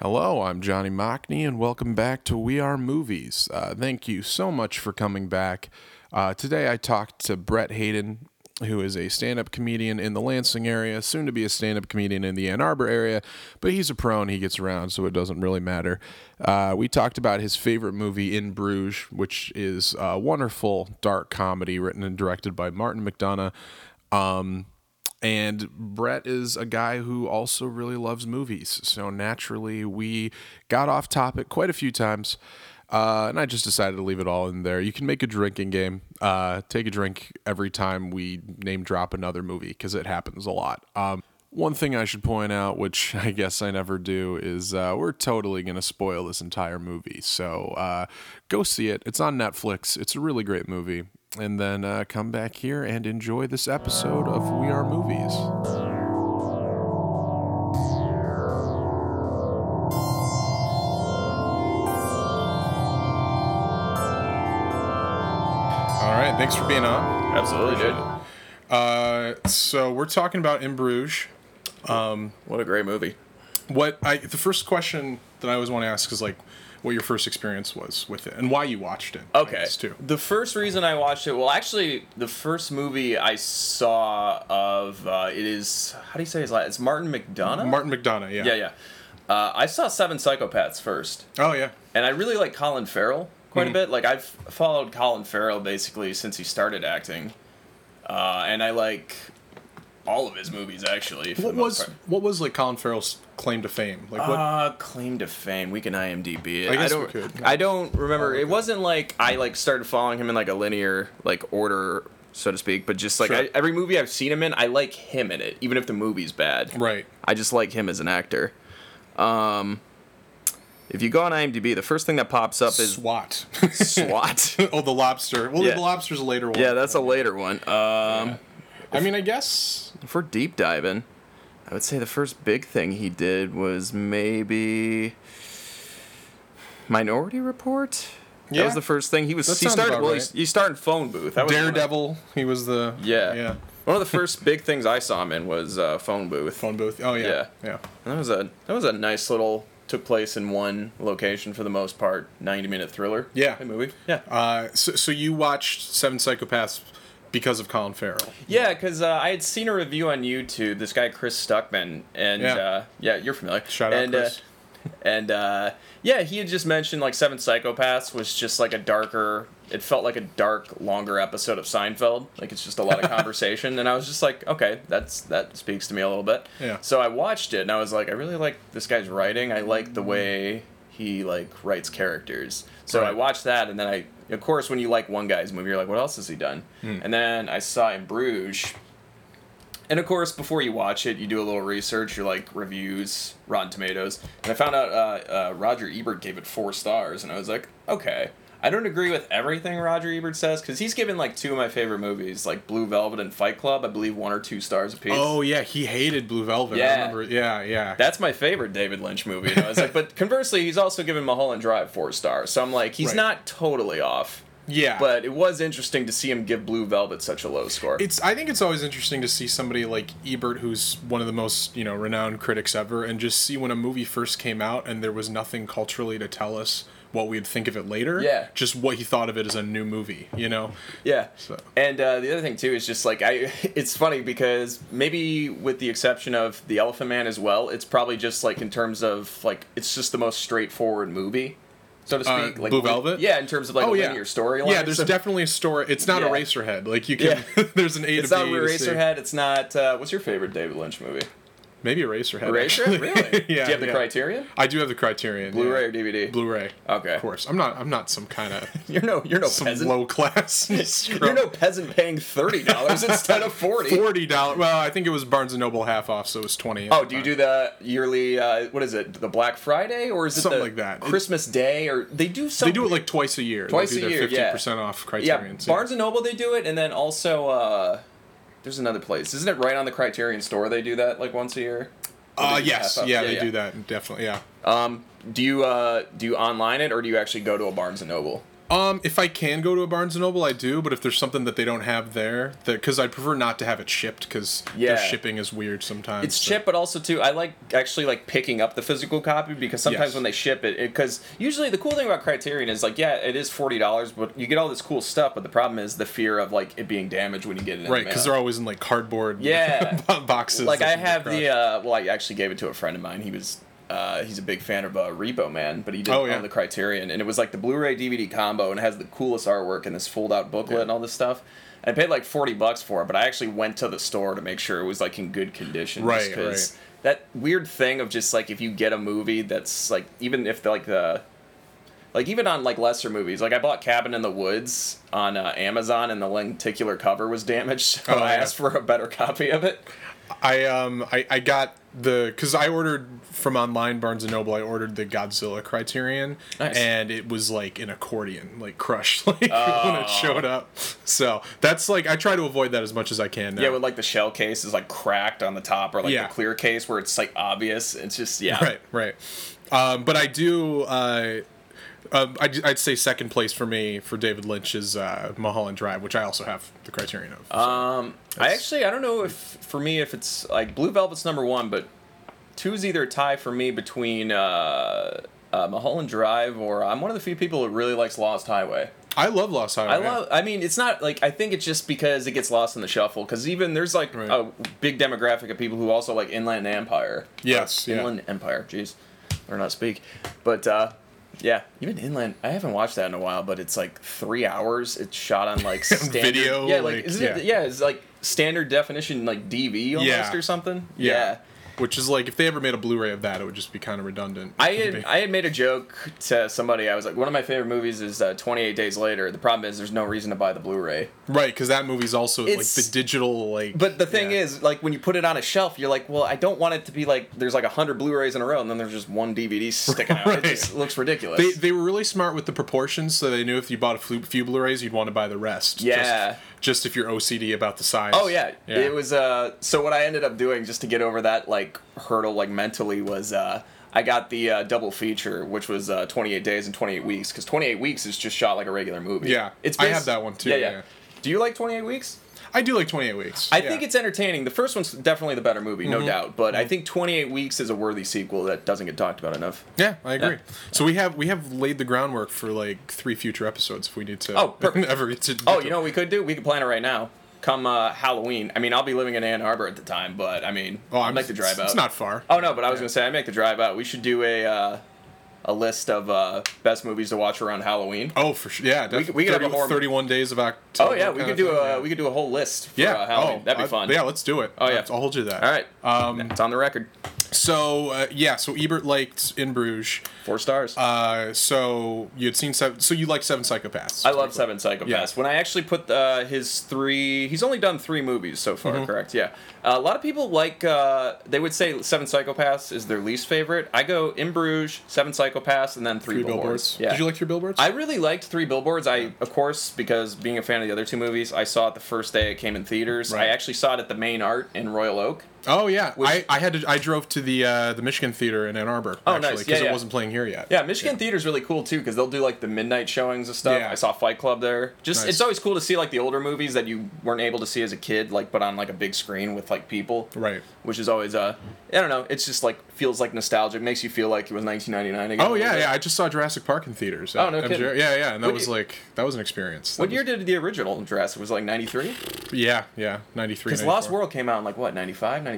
Hello, I'm Johnny Mockney, and welcome back to We Are Movies. Uh, thank you so much for coming back. Uh, today I talked to Bret Hayden, who is a stand up comedian in the Lansing area, soon to be a stand up comedian in the Ann Arbor area, but he's a pro and he gets around, so it doesn't really matter. Uh, we talked about his favorite movie, In Bruges, which is a wonderful dark comedy written and directed by Martin McDonagh. Um, and Bret is a guy who also really loves movies. So naturally, we got off topic quite a few times. Uh, and I just decided to leave it all in there. You can make a drinking game. Uh, take a drink every time we name drop another movie because it happens a lot. Um, one thing I should point out, which I guess I never do, is uh, we're totally going to spoil this entire movie. So uh, go see it. It's on Netflix. It's a really great movie. And then uh, come back here and enjoy this episode of We Are Movies. All right, thanks for being on. Absolutely, dude. Uh, so we're talking about In Bruges. What a great movie. What I the first question that I always want to ask is like, what your first experience was with it and why you watched it. Okay. too. The first reason I watched it, well, actually, the first movie I saw of uh, it is how do you say his last? It's Martin McDonagh. Martin McDonagh. Yeah. Yeah, yeah. Uh, I saw Seven Psychopaths first, Oh yeah. and I really like Colin Farrell quite Mhm. a bit. Like I've followed Colin Farrell basically since he started acting, uh, and I like all of his movies actually. What was part. what was like Colin Farrell's claim to fame? Like what? Uh, claim to fame. We can IMDb it. I guess we don't. could. I don't remember. Oh, It wasn't like I like started following him in like a linear like order, so to speak. But just like Sure. I, every movie I've seen him in, I like him in it, even if the movie's bad. right. I just like him as an actor. Um, if you go on IMDb, the first thing that pops up is SWAT. SWAT. oh, the lobster. Well, Yeah. the lobster's a later one. yeah, that's a later one. Um, I mean, I guess. if we're deep diving, I would say the first big thing he did was maybe Minority Report. Yeah. That was the first thing he was. That he sounds started. about Well, right. he, he started Phone Booth. That was one of- Daredevil. He was the. Yeah. Yeah. One of the first big things I saw him in was uh, Phone Booth. Phone booth. Oh yeah. Yeah. Yeah. And that was a that was a nice little took place in one location for the most part. Ninety minute thriller. Yeah. Good movie. Yeah. Uh, so, so you watched Seven Psychopaths because of Colin Farrell. Yeah, because uh, I had seen a review on YouTube. This guy Chris Stuckman, and Yeah. uh, yeah, you're familiar. Shout out, and, Chris. Uh, and uh, yeah, he had just mentioned like Seven Psychopaths was just like a darker. It felt like a dark, longer episode of Seinfeld. Like it's just a lot of conversation, and I was just like, okay, that's that speaks to me a little bit. Yeah. So I watched it, and I was like, I really like this guy's writing. I like the way he like writes characters. So I watched that, and then I, of course, when you like one guy's movie, you're like, what else has he done? Hmm. And then I saw in Bruges. And of course, before you watch it, you do a little research. You're like reviews, Rotten Tomatoes, and I found out uh, uh, Roger Ebert gave it four stars, and I was like, okay. I don't agree with everything Roger Ebert says because he's given like two of my favorite movies, like Blue Velvet and Fight Club. I believe one or two stars apiece. Oh yeah, he hated Blue Velvet. I Yeah. remember. Yeah, yeah. That's my favorite David Lynch movie. I was like, but conversely, he's also given Mulholland Drive four stars. So I'm like, he's Right. not totally off. yeah. But it was interesting to see him give Blue Velvet such a low score. it's I think it's always interesting to see somebody like Ebert, who's one of the most you know renowned critics ever, and just see when a movie first came out and there was nothing culturally to tell us what we'd think of it later. Yeah. Just what he thought of it as a new movie. You know. Yeah. So- And uh, the other thing too is just like I, it's funny because maybe with the exception of the Elephant Man as well, it's probably just like in terms of like it's just the most straightforward movie, so to Uh, speak. like Blue Velvet? Yeah, in terms of like oh a yeah. linear storyline. Yeah, there's So- definitely a story. It's not Yeah. a Eraserhead. Like you can. there's an A It's to not B. to C. Eraserhead. It's not. Uh, what's your favorite David Lynch movie? Maybe Eraserhead. Eraserhead, actually. really? yeah. Do you have the yeah. Criterion? I do have the Criterion. Blu-ray yeah. or DVD? Blu-ray. Okay. Of course. I'm not. I'm not some kind of You're no. You're no some peasant. low class. You're no peasant paying thirty dollars instead of forty. Forty dollars. Well, I think it was Barnes and Noble half off, so it was twenty. Oh, do you do the yearly? Uh, what is it? The Black Friday or is it Something the like that. Christmas Day or they do something. They do it like twice a year. Twice they do a year, yeah. percent off Criterion. yeah. Barnes and Noble they do it, and then also uh, there's another place. Isn't it right on the Criterion store? They do that like once a year. Uh, yes, off? yeah, they do that definitely. Yeah. Um, do you uh, do you online it or do you actually go to a Barnes and Noble? Um, if I can go to a Barnes and Noble, I do. But if there's something that they don't have there, because I prefer not to have it shipped, because Yeah. their shipping is weird sometimes. It's so- shipped, but also too, I like actually like picking up the physical copy because sometimes Yes. when they ship it, because usually the cool thing about Criterion is like, yeah, it is forty dollars, but you get all this cool stuff. But the problem is the fear of like it being damaged when you get it. In Right, because mail. they're always in like cardboard Yeah. boxes. like I have the uh, well, I actually gave it to a friend of mine. He was uh, he's a big fan of uh, Repo Man, but he didn't Oh, yeah. the Criterion, and it was like the Blu-ray DVD combo, and it has the coolest artwork and this fold-out booklet Yeah. and all this stuff. And I paid like forty bucks for it, but I actually went to the store to make sure it was like in good condition. Right, because right. that weird thing of just like if you get a movie that's like even if like the like even on like lesser movies like i bought cabin in the woods on uh, amazon and the lenticular cover was damaged so Oh, i yeah. asked for a better copy of it I um I, I got the because I ordered from online Barnes and Noble. I ordered the Godzilla Criterion, Nice. and it was like an accordion, like crushed, like when Oh. it showed up. So that's like I try to avoid that as much as I can. Now. yeah with like the shell case is like cracked on the top or like Yeah. the clear case where it's like obvious it's just yeah right, right. Um, but I do. Uh, um, I'd, I'd say second place for me for David Lynch is uh, Mulholland Drive, which I also have the Criterion of. so. um i actually i don't know if for me if it's like blue velvet's number one but two is either a tie for me between uh uh, Mulholland Drive, or I'm one of the few people who really likes Lost Highway. I love Lost Highway. I love. I mean, it's not like I think it's just because it gets lost in the shuffle. Because even there's like Right. a big demographic of people who also like Inland Empire. Yes, Uh, yeah. Inland Empire. Jeez, learn not speak. But uh, yeah, even Inland. I haven't watched that in a while, but it's like three hours. It's shot on like standard, Video, Yeah, like, like, isn't it? yeah. Yeah, it's like standard definition, like DV almost Yeah. or something. yeah. Which is like if they ever made a Blu-ray of that, it would just be kind of redundant. I had I had made a joke to somebody. I was like, one of my favorite movies is uh, 28 Days Later. The problem is there's no reason to buy the Blu-ray. right because that movie's also like the digital like. But the thing yeah. is, like when you put it on a shelf, you're like, well, I don't want it to be like there's like a hundred Blu-rays in a row, and then there's just one DVD sticking out. Right. It just looks ridiculous. They, they were really smart with the proportions, so they knew if you bought a few, few Blu-rays, you'd want to buy the rest. Yeah. Just, just if you're OCD about the size. oh yeah. it was. Uh, so what I ended up doing just to get over that like hurdle, like mentally, was uh, I got the uh, double feature, which was uh, 28 days and 28 weeks, because 28 weeks is just shot like a regular movie. Yeah. it's I have that one, too, Yeah, yeah. yeah. Do you like 28 weeks? I do like 28 weeks. I yeah. think it's entertaining. The first one's definitely the better movie, Mm-hmm. no doubt. But I think 28 Weeks is a worthy sequel that doesn't get talked about enough. Yeah, I agree. Yeah. So we have we have laid the groundwork for like three future episodes if we need to. Oh, perfect. ever to. Oh, you know what we could do? We could plan it right now. Come uh, Halloween. I mean, I'll be living in Ann Arbor at the time, but I mean, Oh, I'll make the drive it's, out. It's not far. Oh no, but I was Yeah. gonna say I make the drive out. We should do a uh, a list of uh, best movies to watch around Halloween. Oh, for sure. Yeah, We we could have a 30 more- 31 days of October. Oh yeah, we could do a yeah. we could do a whole list. For, Yeah. uh, Halloween. oh, that'd be I- fun. Yeah, let's do it. Oh, yeah. I'll hold you to that. All right. Um, it's on the record. So uh, yeah, so Ebert liked In Bruges. Four stars. Uh, so you had seen seven. So you like Seven Psychopaths. I love Seven Psychopaths. Yeah. When I actually put uh, his three, he's only done three movies so Mm-hmm. far, correct? Yeah. Uh, a lot of people like, uh, they would say Seven Psychopaths is their least favorite. I go In Bruges, Seven Psychopaths, and then Three, Three Billboards. billboards. Yeah. Did you like Three Billboards? I really liked Three Billboards. I, of course, because being a fan of the other two movies, I saw it the first day it came in theaters. Right. I actually saw it at the main art in Royal Oak. Oh yeah, Which- I, I had to. I drove to the uh, the Michigan Theater in Ann Arbor. Oh, actually, nice. Because Yeah, yeah. it wasn't playing here yet. Yeah, Michigan Theater's really cool too because they'll do like the midnight showings and stuff. Yeah. I saw Fight Club there. Just Nice. it's always cool to see like the older movies that you weren't able to see as a kid, like but on like a big screen with like people. Right. Which is always uh, I don't know. It's just like feels like nostalgic. Makes you feel like it was 1999 again. Oh yeah, yeah. I just saw Jurassic Park in theaters. Oh, no kidding. Yeah, yeah, and that What was year- like that was an experience. That What year did the original Jurassic? Was it like 93? Yeah, yeah, ninety three. Because Lost World came out in like what 95, 96?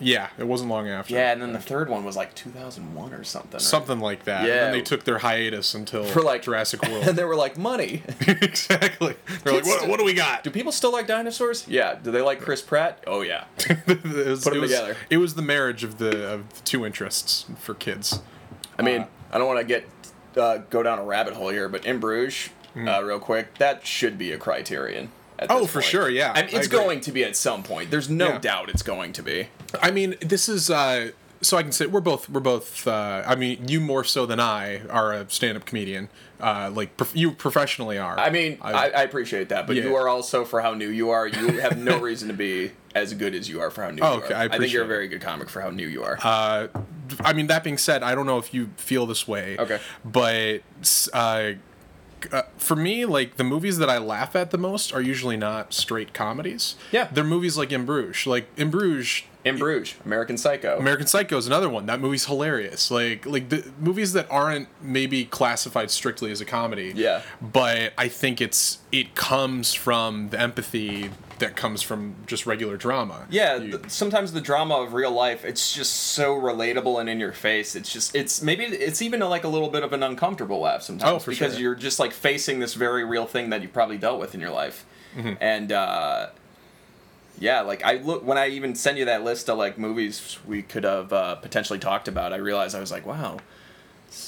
Yeah, it wasn't long after. Yeah, and then the third one was like 2001 or something. right? something like that. And Yeah. then they took their hiatus until For like Jurassic World. and they were like money. exactly. They're like, what, what do we got? Do people still like dinosaurs? Yeah. Do they like Chris Pratt? Oh yeah. it was, Put 'em it was, together. It was the marriage of the of the two interests for kids. I mean, Uh, I don't want to get uh, go down a rabbit hole here, but in Bruges, uh, real quick, that should be a criterion. Oh, for point. sure, yeah, I mean, it's going to be at some point. There's no Yeah. doubt it's going to be. I mean, this is uh, so I can say we're both we're both. Uh, I mean, you more so than I are a stand-up comedian. Uh, like prof- you professionally are. I mean, I, I appreciate that, but Yeah. you are also for how new you are. You have no reason to be as good as you are for how new Oh, you okay, are. I think you're a very good comic for how new you are. Uh, I mean, that being said, I don't know if you feel this way. Okay. But uh, for me, like the movies that I laugh at the most are usually not straight comedies. Yeah. they're movies like In Bruges. Like In Bruges, In Bruges, American Psycho. American Psycho is another one. That movie's hilarious. Like like the movies that aren't maybe classified strictly as a comedy. Yeah. But I think it's it comes from the empathy that comes from just regular drama. Yeah, You- th- sometimes the drama of real life, it's just so relatable and in your face. It's just, it's maybe it's even like a little bit of an uncomfortable laugh sometimes Oh, for because sure. you're just like facing this very real thing that you probably dealt with in your life, Mm-hmm. and uh, yeah, like I look when I even send you that list of like movies we could have uh, potentially talked about. I realized I was like, wow.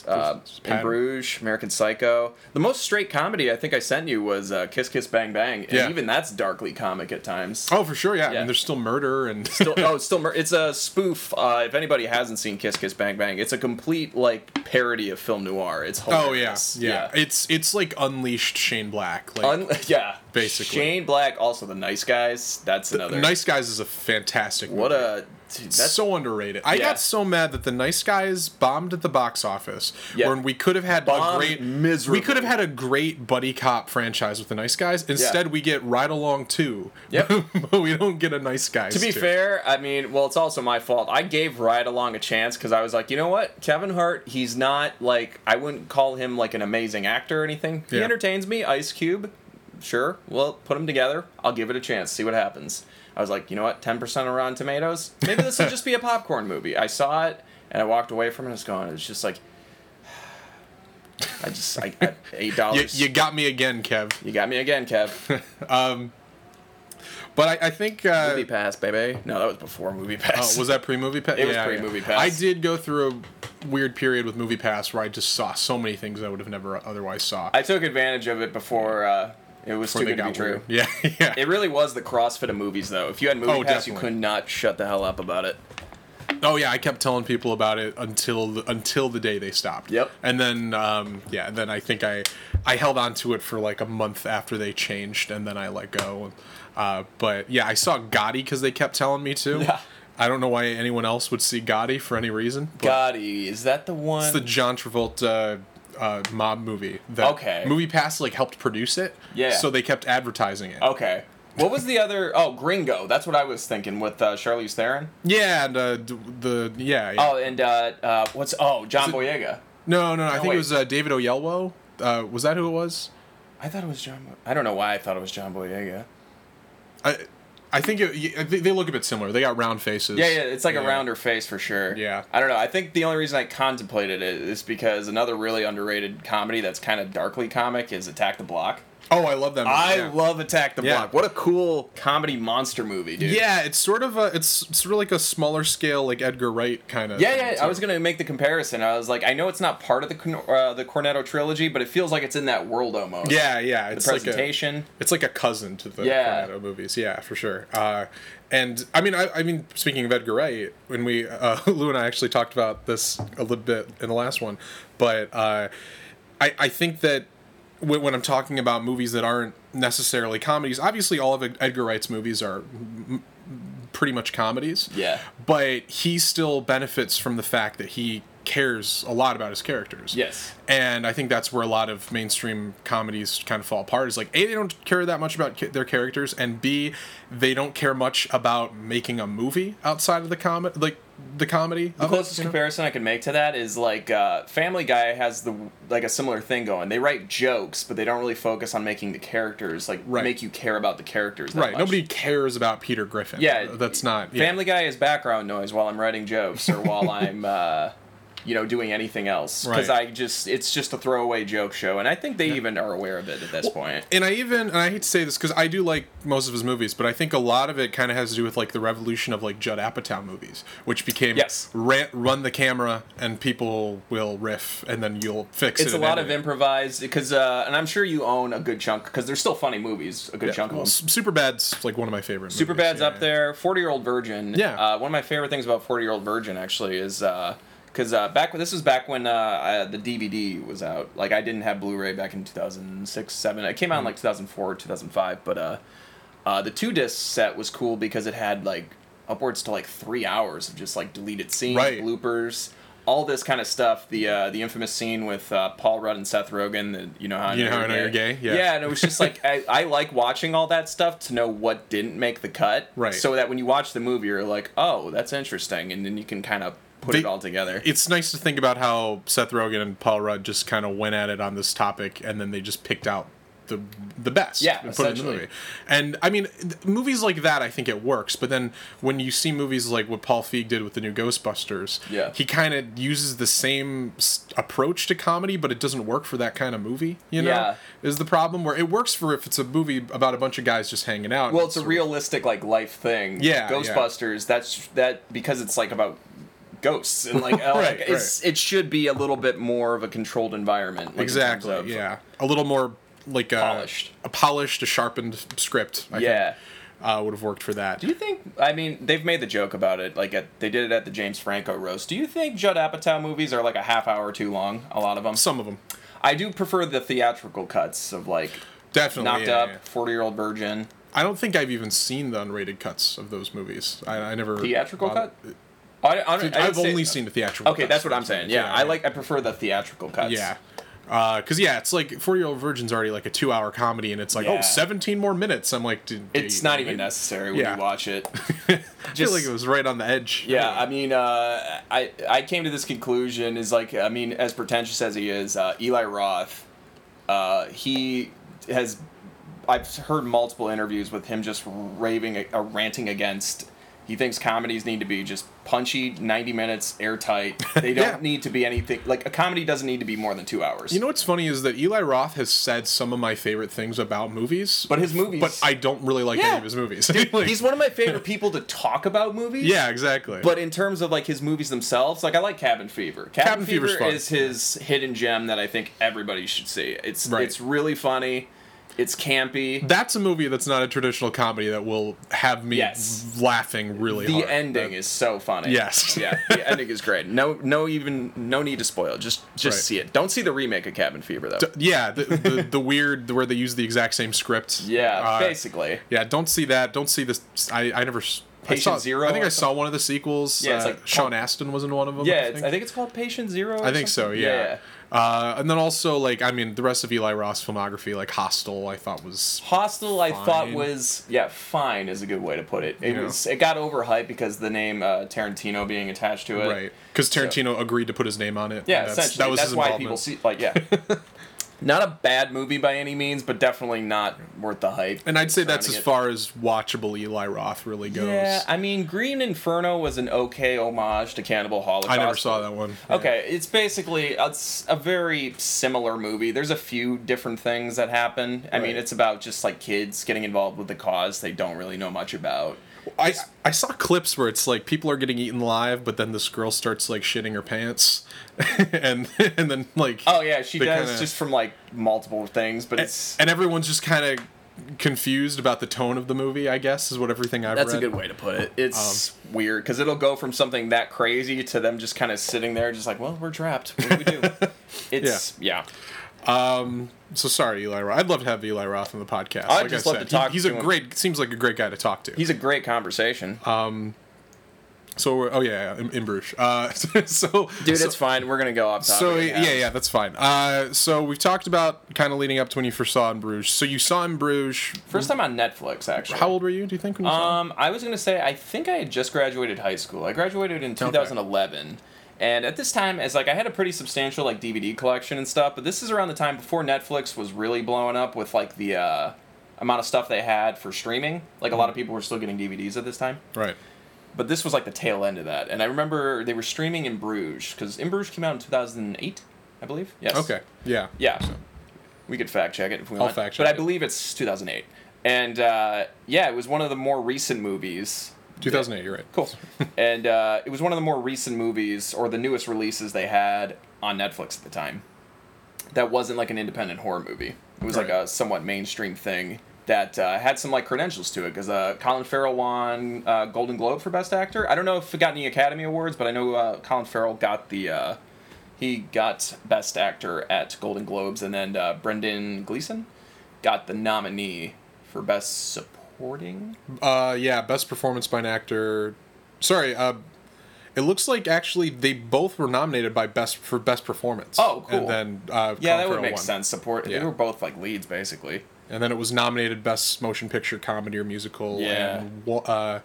Uh, in. Bruges, American Psycho. The most straight comedy I think I sent you was uh, Kiss Kiss Bang Bang, and Yeah. even that's darkly comic at times. Oh, for sure, yeah. Yeah. And there's still murder and still oh it's still mur- it's a spoof uh, if anybody hasn't seen kiss kiss bang bang it's a complete like parody of film noir it's Oh yeah, hilarious. yeah, It's it's like unleashed Shane Black. Like Un- yeah Basically. shane black also the nice guys that's another Nice Guys is a fantastic. what movie. a dude, that's so underrated. I Yeah. got so mad that the Nice Guys bombed at the box office. Yeah. When we could have had a great miserably. We could have had a great buddy cop franchise with the Nice Guys. Instead, we get Ride Along Two. Yep. but we don't get a Nice Guys. to be two. fair, I mean, well, it's also my fault. I gave Ride Along a chance because I was like, you know what, Kevin Hart, he's not like I wouldn't call him like an amazing actor or anything. He entertains me. Ice Cube, sure. Well, put them together. I'll give it a chance. See what happens. I was like, you know what, ten percent of Rotten Tomatoes. Maybe this will just be a popcorn movie. I saw it and I walked away from it. It's going. It's just like. I just I, I $8. you got me again, Kev. you got me again, Kev. um, But I, I think uh, MoviePass, baby. No, that was before Movie Oh, Pass. was that pre movie pass? It was pre-MoviePass. I did go through a weird period with movie pass where I just saw so many things I would have never otherwise saw. I took advantage of it before uh, it was too good to be true. Yeah, yeah. It really was the CrossFit of movies, though. If you had Movie Oh, Pass, you could not shut the hell up about it. Oh yeah, I kept telling people about it until the, until the day they stopped. Yep. And then um, yeah, then I think I I held on to it for like a month after they changed, and then I let go. Uh, but yeah, I saw Gotti because they kept telling me to. Yeah. I don't know why anyone else would see Gotti for any reason. Gotti, is that the one? It's the John Travolta uh, mob movie. That Okay. MoviePass like helped produce it. Yeah. So they kept advertising it. okay. What was the other? Oh, Gringo. That's what I was thinking with uh, Charlize Theron. Yeah, and uh, the yeah. yeah. Oh, and uh, uh, what's? Oh, John Boyega. no, no, no. I think wait. it was uh, David Oyelowo. Uh, was that who it was? I thought it was John. Bo- I don't know why I thought it was John Boyega. I I think it, they look a bit similar. They got round faces. Yeah, yeah, it's like a rounder face for sure. Yeah. I don't know. I think the only reason I contemplated it is because another really underrated comedy that's kind of darkly comic is Attack the Block. Oh, I love that. Movie. I yeah. love Attack the Yeah. Block. What a cool comedy monster movie, dude. Yeah, it's sort of a it's it's really like a smaller scale like Edgar Wright kind of. Yeah, yeah. I was gonna make the comparison. I was like, I know it's not part of the uh, the Cornetto trilogy, but it feels like it's in that world almost. Yeah, yeah. The It's like a presentation. it's like a cousin to the Yeah. Cornetto movies. Yeah, for sure. Uh, and I mean, I, I mean, speaking of Edgar Wright, when we uh, Lou and I actually talked about this a little bit in the last one, but uh, I I think that when, when I'm talking about movies that aren't necessarily comedies, obviously all of Edgar Wright's movies are m- pretty much comedies. Yeah. But he still benefits from the fact that he cares a lot about his characters. Yes. And I think that's where a lot of mainstream comedies kind of fall apart. Is like a they don't care that much about their characters, and b they don't care much about making a movie outside of the comedy, like the comedy. The closest comparison I can make to that is like uh, Family Guy has the like a similar thing going. They write jokes, but they don't really focus on making the characters like Right. make you care about the characters. That Right. much. Nobody cares about Peter Griffin. Yeah, That's not. Yeah. Family Guy is background noise while I'm writing jokes or while I'm, uh, you know, doing anything else. Because Right. I just, it's just a throwaway joke show, and I think they even are aware of it at this point. and I even and I hate to say this because I do like most of his movies, but I think a lot of it kind of has to do with like the revolution of like Judd Apatow movies, which became Yes. ra- run the camera and people will riff and then you'll fix It's it. It's a lot of it. improvised because, uh, and I'm sure you own a good chunk because they're still funny movies. A good Yeah. chunk of them. Superbad's like one of my favorite. Super movies, Bad's yeah. up there. Forty Year Old Virgin. Yeah. Uh, one of my favorite things about Forty Year Old Virgin actually is because uh, back when this was back when uh, uh, the DVD was out. Like I didn't have Blu-ray back in two thousand six, seven. It came out in like two thousand four, two thousand five. But uh, uh, the two disc set was cool because it had like upwards to like three hours of just like deleted scenes, Right. bloopers. all this kind of stuff. The uh, the infamous scene with uh, Paul Rudd and Seth Rogen. The, you know how I You know, how I know you're gay? Yeah. Yeah, and it was just like I, I like watching all that stuff to know what didn't make the cut. Right. So that when you watch the movie, you're like, oh, that's interesting, and then you can kind of put They- it all together. It's nice to think about how Seth Rogen and Paul Rudd just kind of went at it on this topic, and then they just picked out the the best. Yeah, and put it in the movie. And I mean, th- movies like that, I think it works. But then when you see movies like what Paul Feig did with the new Ghostbusters, Yeah. he kind of uses the same s- approach to comedy, but it doesn't work for that kind of movie. You know, Yeah. is the problem where it works for if it's a movie about a bunch of guys just hanging out. Well, it's a realistic like life thing. Yeah, yeah. Ghostbusters. That's that because it's like about ghosts and like, uh, Right, like, it's it should be a little bit more of a controlled environment. like, exactly. of- Yeah, a little more like a Polished. a polished, a sharpened script. I Yeah. think, uh, would have worked for that. Do you think? I mean, they've made the joke about it. Like, at, they did it at the James Franco roast. Do you think Judd Apatow movies are like a half hour too long? A lot of them. Some of them, I do prefer the theatrical cuts of like definitely. Knocked yeah, Up, yeah. Forty Year Old Virgin. I don't think I've even seen the unrated cuts of those movies. I, I never Theatrical cut. I, I, I say- only seen the theatrical. Okay, that's what I'm saying. movies. Yeah, I like. I prefer the theatrical cuts. Yeah. Because yeah, it's like Four Year Old Virgin's already like a two-hour comedy, and it's like Yeah. oh, 17 more minutes. I'm like, did It's not even necessary when Yeah. you watch it. I feel like it was right on the edge. Yeah, I mean, uh, I I came to this conclusion is like I mean, as pretentious as he is, uh, Eli Roth, uh, he has. I've heard multiple interviews with him just raving, uh, ranting against. He thinks comedies need to be just punchy, ninety minutes, airtight. They don't Yeah. need to be anything like a comedy doesn't need to be more than two hours. You know what's funny is that Eli Roth has said some of my favorite things about movies, But his movies- but I don't really like any of his movies. Like- he's one of my favorite people to talk about movies. yeah, exactly. But in terms of like his movies themselves, like I like Cabin Fever. Cabin, Cabin Fever is his hidden gem that I think everybody should see. It's Right. it's really funny. It's campy. that's a movie that's not a traditional comedy that will have me Yes. laughing really the hard. The ending is so funny. Yes. yeah, the ending is great. No, no, even no need to spoil it. Just just Right. see it. Don't see the remake of Cabin Fever though. yeah, the, the, the weird where they use the exact same script. yeah, Uh, basically. Yeah, don't see that. Don't see this. I, I never. s- I Patient saw, Zero I think I saw one of the sequels. Yeah, it's uh, like Sean called- Astin was in one of them. Yeah, I think. I think it's called Patient Zero. I think so. something. Yeah. Uh, and then also like I mean the rest of Eli Roth's filmography like Hostel I thought was Hostel, I thought was yeah, fine is a good way to put it. It Yeah. was it got overhyped because the name uh, Tarantino being attached to it. right because Tarantino agreed to put his name on it. Yeah, that's, essentially. that was that's his why people see like yeah. not a bad movie by any means, but definitely not worth the hype. And I'd say that's as it. far as watchable Eli Roth really goes. Yeah, I mean, Green Inferno was an okay homage to Cannibal Holocaust. I never saw that one. Yeah. Okay, it's basically it's a very similar movie. There's a few different things that happen. I mean, it's about just like kids getting involved with the cause they don't really know much about. I I saw clips where it's like people are getting eaten live, but then this girl starts like shitting her pants, and and then like Oh yeah, she does kinda- just from like multiple things, but it's and everyone's just kind of confused about the tone of the movie. I guess is what everything I've read. That's read. a good way to put it. It's um, weird because it'll go from something that crazy to them just kind of sitting there, just like, well, we're trapped. What do we do? It's yeah. Um, So sorry, Eli Roth. I'd love to have Eli Roth on the podcast. I'd like just I love said, to talk He- he's to a him. great. Seems like a great guy to talk to. He's a great conversation, Um, so we're, oh yeah, yeah in, in Bruges. Uh, so dude. so, it's fine. We're gonna go off topic. So and yeah, yeah, that's fine. Uh, so we've talked about kind of leading up to when you first saw in Bruges. So you saw in Bruges. First time on Netflix, actually. How old were you? Do you think when you saw? Um, I was gonna say I think I had just graduated high school. I graduated in 2011, and at this time, as like I had a pretty substantial like DVD collection and stuff. But this is around the time before Netflix was really blowing up with like the uh, amount of stuff they had for streaming. Like a lot of Mm-hmm. people were still getting DVDs at this time. Right. But this was like the tail end of that, and I remember they were streaming in Bruges because In Bruges came out in 2008, I believe. Yes. Okay. Yeah. Yeah. We could fact check it if we I'll want. fact but check I believe it's 2008. And uh, yeah, it was one of the more recent movies. 2008. You're right. Cool. and uh, it was one of the more recent movies or the newest releases they had on Netflix at the time. That wasn't like an independent horror movie. It was like a somewhat mainstream thing that uh, had some like credentials to it because uh, Colin Farrell won uh, Golden Globe for Best Actor. I don't know if it got any Academy Awards, but I know uh, Colin Farrell got the uh, he got Best Actor at Golden Globes, and then uh, Brendan Gleeson got the nominee for Best Supporting. Uh, yeah. Best performance by an actor. Sorry. Uh, It looks like actually they both were nominated by best for best performance. Oh, cool. And then uh, Yeah, that would make won. sense. Support. Yeah. They were both like leads, basically. And then it was nominated best motion picture comedy or musical. Yeah. And uh, uh,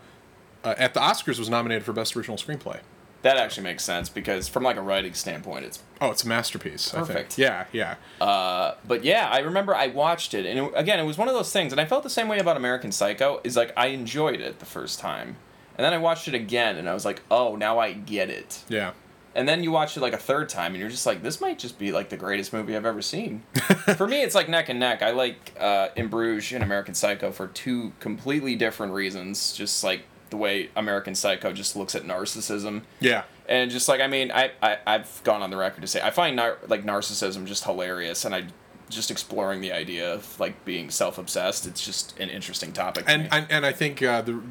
at the Oscars was nominated for best original screenplay. That actually makes sense because from like a writing standpoint, it's. Oh, it's a masterpiece. I Perfect. think. Yeah, yeah. Uh, but yeah, I remember I watched it, and it, again, it was one of those things, and I felt the same way about American Psycho. Is like I enjoyed it the first time, and then I watched it again, and I was like, oh, now I get it. yeah. And then you watch it like a third time, and you're just like, this might just be like the greatest movie I've ever seen. for me, it's like neck and neck. I like uh, In Bruges and American Psycho for two completely different reasons. Just like the way American Psycho just looks at narcissism. Yeah. And just like I mean, I, I I've gone on the record to say I find nar- like narcissism just hilarious, and I just exploring the idea of like being self obsessed. It's just an interesting topic. to And and, and I think uh, the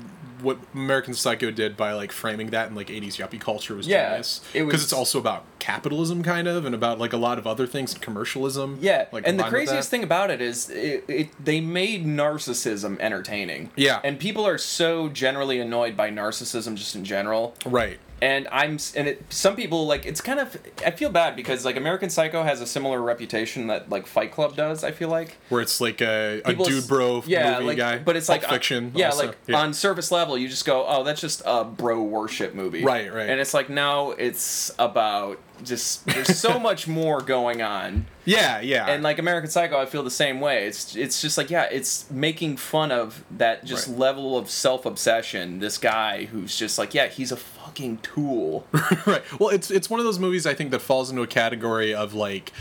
what American Psycho did by like framing that in like 80s yuppie culture was Yeah, genius. it Because it's also about capitalism kind of and about like a lot of other things, commercialism. yeah, Like and the craziest thing about it is it, it they made narcissism entertaining. Yeah. and people are so generally annoyed by narcissism just in general. Right. And I'm and it some people like it's kind of I feel bad because like American Psycho has a similar reputation that like Fight Club does. I feel like Where it's like a, a dude bro yeah, movie like, guy. but it's Pulp like uh, fiction. yeah, also. like Yeah. on surface level, you just go, oh, that's just a bro worship movie, Right, right. And it's like no, it's about just there's so much more going on, yeah, yeah. and like American Psycho, I feel the same way. It's it's just like yeah, it's making fun of that just Right. level of self obsession. This guy who's just like yeah, he's a fucking tool. right. Well, it's it's one of those movies I think that falls into a category of like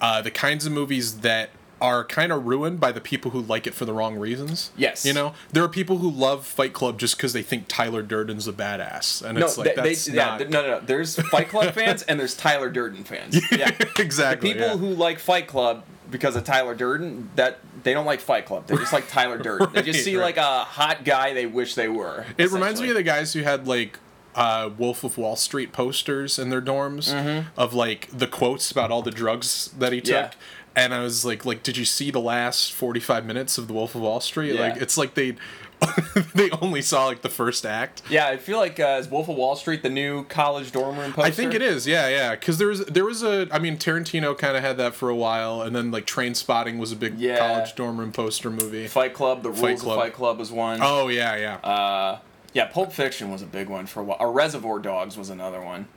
uh, the kinds of movies that are kind of ruined by the people who like it for the wrong reasons. Yes. You know, there are people who love Fight Club just because they think Tyler Durden's a badass, and No, it's like they, they- that's yeah, not th- no, no, no. There's Fight Club fans and there's Tyler Durden fans. Yeah, exactly. The people yeah. who like Fight Club because of Tyler Durden, that they don't like Fight Club. They just like Tyler Durden. They just see right. like a hot guy they wish they were. It reminds me of the guys who had like uh, Wolf of Wall Street posters in their dorms of like the quotes about all the drugs that he took. Mm-hmm. Yeah. And I was like, like, did you see the last forty five minutes of the Wolf of Wall Street? Yeah. Like, it's like they they only saw like the first act. Yeah, I feel like uh, is Wolf of Wall Street the new college dorm room poster? I think it is, yeah, yeah. Because there was there was a, I mean, Tarantino kind of had that for a while, and then like Trainspotting was a big Yeah. college dorm room poster movie. Fight Club, the rules Club. of Fight Club was one. Oh yeah, yeah. Uh, yeah, Pulp Fiction was a big one for a while. Or Reservoir Dogs was another one.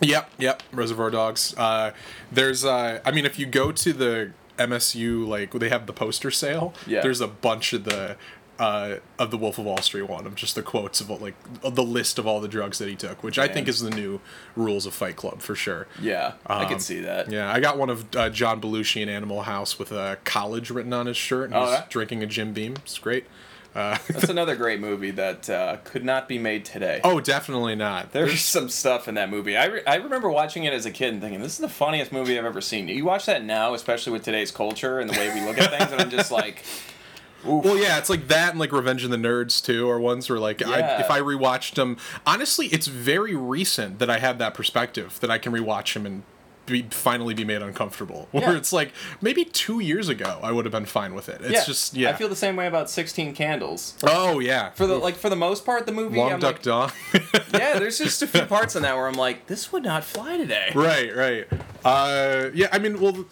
Yep, yep. Reservoir Dogs. Uh, there's, uh, I mean, if you go to the MSU, like they have the poster sale. Yeah. There's a bunch of the uh, of the Wolf of Wall Street one of just the quotes of like of the list of all the drugs that he took, which I think is the new rules of Fight Club for sure. Yeah, I Um, can see that. Yeah, I got one of uh, John Belushi in Animal House with a college written on his shirt, and Oh, he's yeah? drinking a Jim Beam. It's great. Uh, That's another great movie that uh, could not be made today. oh, definitely not. There's some stuff in that movie. I, re- I remember watching it as a kid and thinking, this is the funniest movie I've ever seen. You watch that now, especially with today's culture and the way we look at things, and I'm just like, oof. Well, yeah, it's like that and like Revenge of the Nerds too, or ones where like I, if I rewatched them, honestly, it's very recent that I have that perspective that I can rewatch them and be, finally be made uncomfortable. Where Yeah. it's like maybe two years ago I would have been fine with it. It's just yeah. I feel the same way about 16 Candles. oh yeah, For the like for the most part, the movie, Long I'm Duck like, Dawn. yeah, there's just a few parts in that where I'm like, this would not fly today. right, right. Uh, yeah, I mean, well,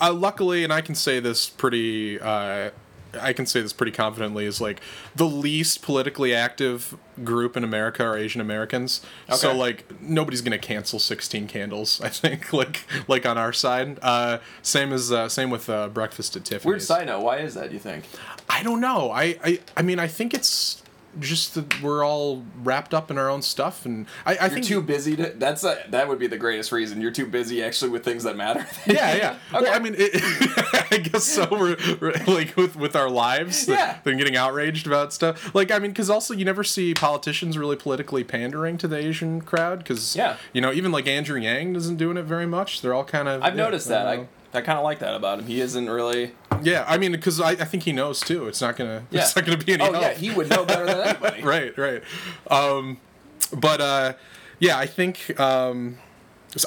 uh, luckily, and I can say this pretty. Uh, I can say this pretty confidently is like the least politically active group in America are Asian Americans. So like nobody's gonna cancel Sixteen Candles. I think like like on our side. Uh, same as uh, same with uh, Breakfast at Tiffany's. Weird side note, why is that? You think? I don't know. I, I I mean I think it's just that we're all wrapped up in our own stuff, and I, I You're think too busy to. That's a, that would be the greatest reason. You're too busy actually with things that matter. yeah, yeah. Okay. Well, I mean, it, I guess so. We're, we're, like with with our lives, Yeah. than getting outraged about stuff. Like, I mean, because also you never see politicians really politically pandering to the Asian crowd. Because Yeah. you know, even like Andrew Yang isn't doing it very much. They're all kind of. I've yeah, noticed that. I. I kind of like that about him. He isn't really. yeah, I mean, because I, I think he knows too. It's not gonna. Yeah. It's not gonna be any Oh help. yeah, he would know better than anybody. right, right. Um, but uh, yeah, I think. Um,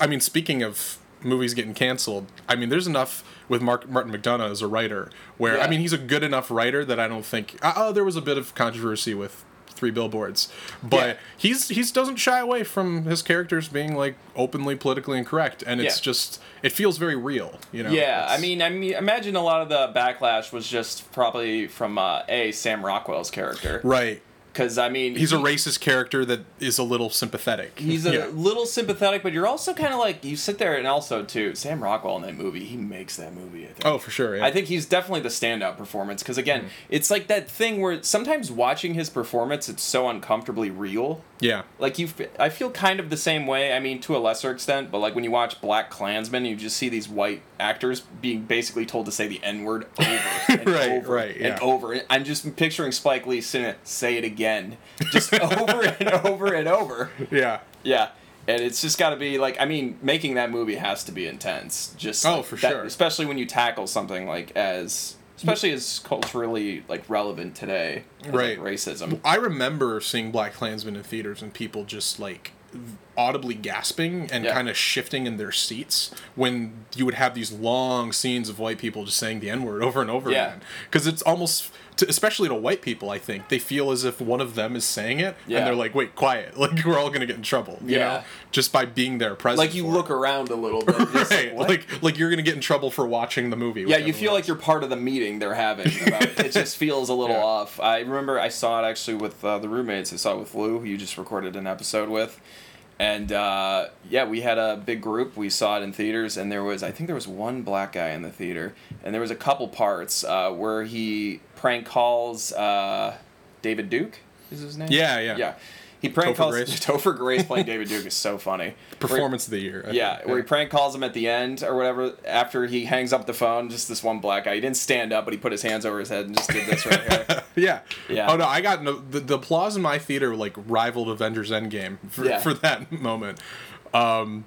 I mean, speaking of movies getting canceled, I mean, there's enough with Mark Martin McDonagh as a writer where I mean, he's a good enough writer that I don't think. Uh, oh, there was a bit of controversy with Three Billboards, but Yeah. he's he's doesn't shy away from his characters being like openly politically incorrect, and it's Yeah. just it feels very real. You know. Yeah, I mean, I mean, imagine a lot of the backlash was just probably from uh, a Sam Rockwell's character, right. Because I mean, He's a racist character that is a little sympathetic. He's a Yeah. little sympathetic, but you're also kind of like you sit there and also too Sam Rockwell in that movie. He makes that movie. I think. Oh, for sure. Yeah. I think he's definitely the standout performance because again, Mm-hmm. it's like that thing where sometimes watching his performance, it's so uncomfortably real. Yeah. Like you, f- I feel kind of the same way. I mean, to a lesser extent, but like when you watch Black Klansman, you just see these white actors being basically told to say the N word over and Right, over right, yeah. and over. I'm just picturing Spike Lee saying, "Say it again," just over and over and over. Yeah. Yeah. And it's just got to be like I mean, making that movie has to be intense. Just Oh, like, for that- sure. especially when you tackle something like as especially as culturally like relevant today, as, like, Right. racism. I remember seeing Black Klansman in theaters and people just like audibly gasping and Yeah. kind of shifting in their seats when you would have these long scenes of white people just saying the N word over and over Yeah. again. Because it's almost, to, especially to white people, I think, they feel as if one of them is saying it Yeah. and they're like, wait, quiet. Like, we're all going to get in trouble. You Yeah. know? Just by being there present. Like you look it. around a little bit. Right. what? Like, like you're going to get in trouble for watching the movie. Yeah, you feel like you're part of the meeting they're having. About it. it just feels a little Yeah. off. I remember I saw it actually with uh, the roommates. I saw it with Lou, who you just recorded an episode with. And uh, yeah, we had a big group. We saw it in theaters, and there was I think there was one black guy in the theater, and there was a couple parts uh, where he prank calls uh, David Duke. Is his name? Yeah, yeah. yeah. He prank Topher calls Grace. Topher Grace playing David Duke is so funny. Performance of the year. Yeah, where he prank calls him at the end or whatever after he hangs up the phone. Just this one black guy. He didn't stand up, but he put his hands over his head and just did this right here. Yeah. Yeah. Oh no, I got no. The, the applause in my theater like rivaled Avengers Endgame for, Yeah. for that moment. Um,